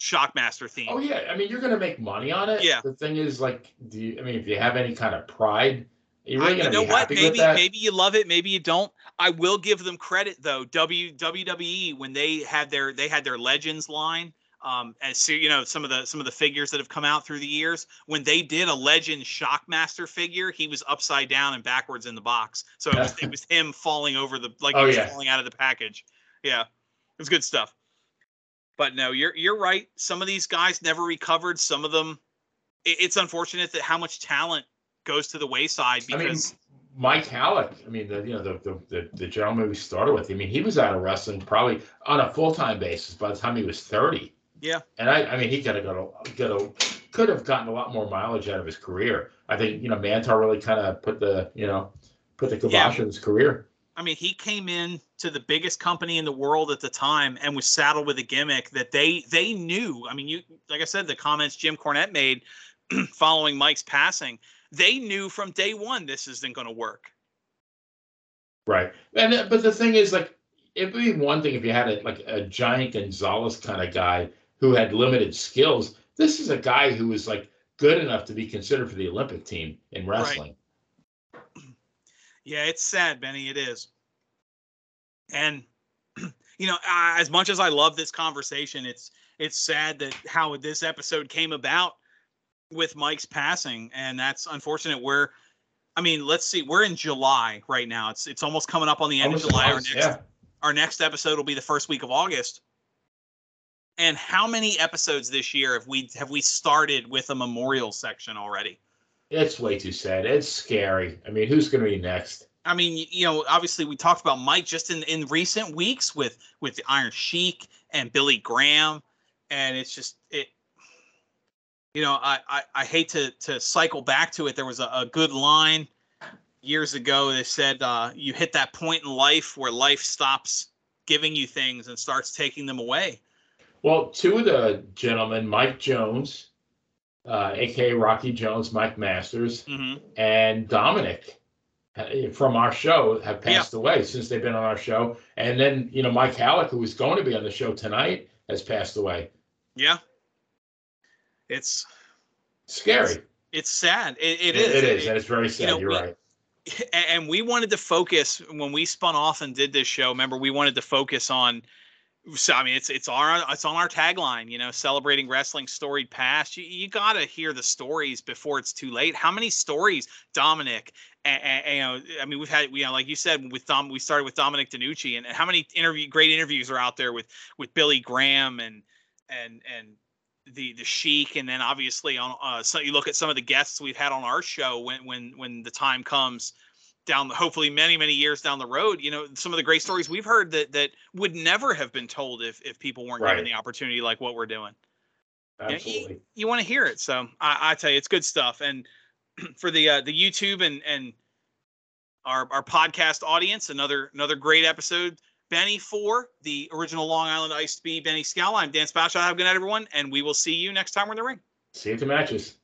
Shockmaster theme. Oh yeah, I mean you're gonna make money on it. Yeah. The thing is, like, do you? I mean, if you have any kind of pride, you're I- you know what? Maybe maybe you love it, maybe you don't. I will give them credit though. W WWE when they had their they had their Legends line. Um, as so you know, some of the some of the figures that have come out through the years, when they did a Legend Shockmaster figure, he was upside down and backwards in the box. So it was it was him falling over the like Oh, he was yeah. falling out of the package. Yeah, it was good stuff. But no, you're you're right. Some of these guys never recovered. Some of them, it, it's unfortunate that how much talent goes to the wayside I mean, because Mike Halac. I mean, the you know the, the the the gentleman we started with. I mean, he was out of wrestling probably on a full time basis by the time he was thirty. Yeah. And I, I mean, he could have got a, got a, could have gotten a lot more mileage out of his career. I think you know Mantaur really kind of put the you know put the kibosh Yeah. on his career. I mean, he came in to the biggest company in the world at the time and was saddled with a gimmick that they they knew. I mean, you like I said, the comments Jim Cornette made following Mike's passing, they knew from day one this isn't going to work. Right. And uh, but the thing is, like, it'd be one thing if you had a like a giant Gonzalez kind of guy who had limited skills. This is a guy who was like good enough to be considered for the Olympic team in wrestling. Yeah, it's sad, Benny. It is. And you know, as much as I love this conversation, it's it's sad that how this episode came about with Mike's passing, and that's unfortunate. We're, I mean, let's see, we're in July right now. It's it's almost coming up on the end Almost of July. Our next yeah. our next episode will be the first week of August. And how many episodes this year have we have we started with a memorial section already? It's way too sad. It's scary. I mean, who's going to be next? I mean, you know, obviously we talked about Mike just in, in recent weeks with with the Iron Sheik and Billy Graham, and it's just it. You know, I I, I hate to to cycle back to it. There was a, a good line years ago. They said uh, you hit that point in life where life stops giving you things and starts taking them away. Well, two of the gentlemen, Mike Jones, uh, aka Rocky Jones, Mike Masters, hmm and Dominic uh, from our show have passed away since they've been on our show. And then, you know, Mike Halac, who was going to be on the show tonight, has passed away. Yeah, it's Scary. it's sad. It, it It- is. It is. And it's very sad. know, You're we- right. and we wanted to focus when we spun off and did this show. Remember, we wanted to focus on. So I mean, it's it's our it's on our tagline, you know, celebrating wrestling storied past. You you got to hear the stories before it's too late. How many stories, Dominic? And, and, you know, I mean, we've had, you know, like you said, with Dom, we started with Dominic DeNucci, and, and how many interview, great interviews are out there with with Billy Graham and and and the the Sheik, and then obviously on uh, so you look at some of the guests we've had on our show when when when the time comes down the hopefully many many years down the road you know some of the great stories we've heard that that would never have been told if if people weren't given the opportunity like what we're doing. Yeah, you- Absolutely. you want to hear it so I, I tell you it's good stuff. And for the uh the youtube and and our our podcast audience another another great episode benny for the original long island iced bee benny scowl i'm dan spasha have a good night everyone and we will see you next time we're in the ring See you at the matches.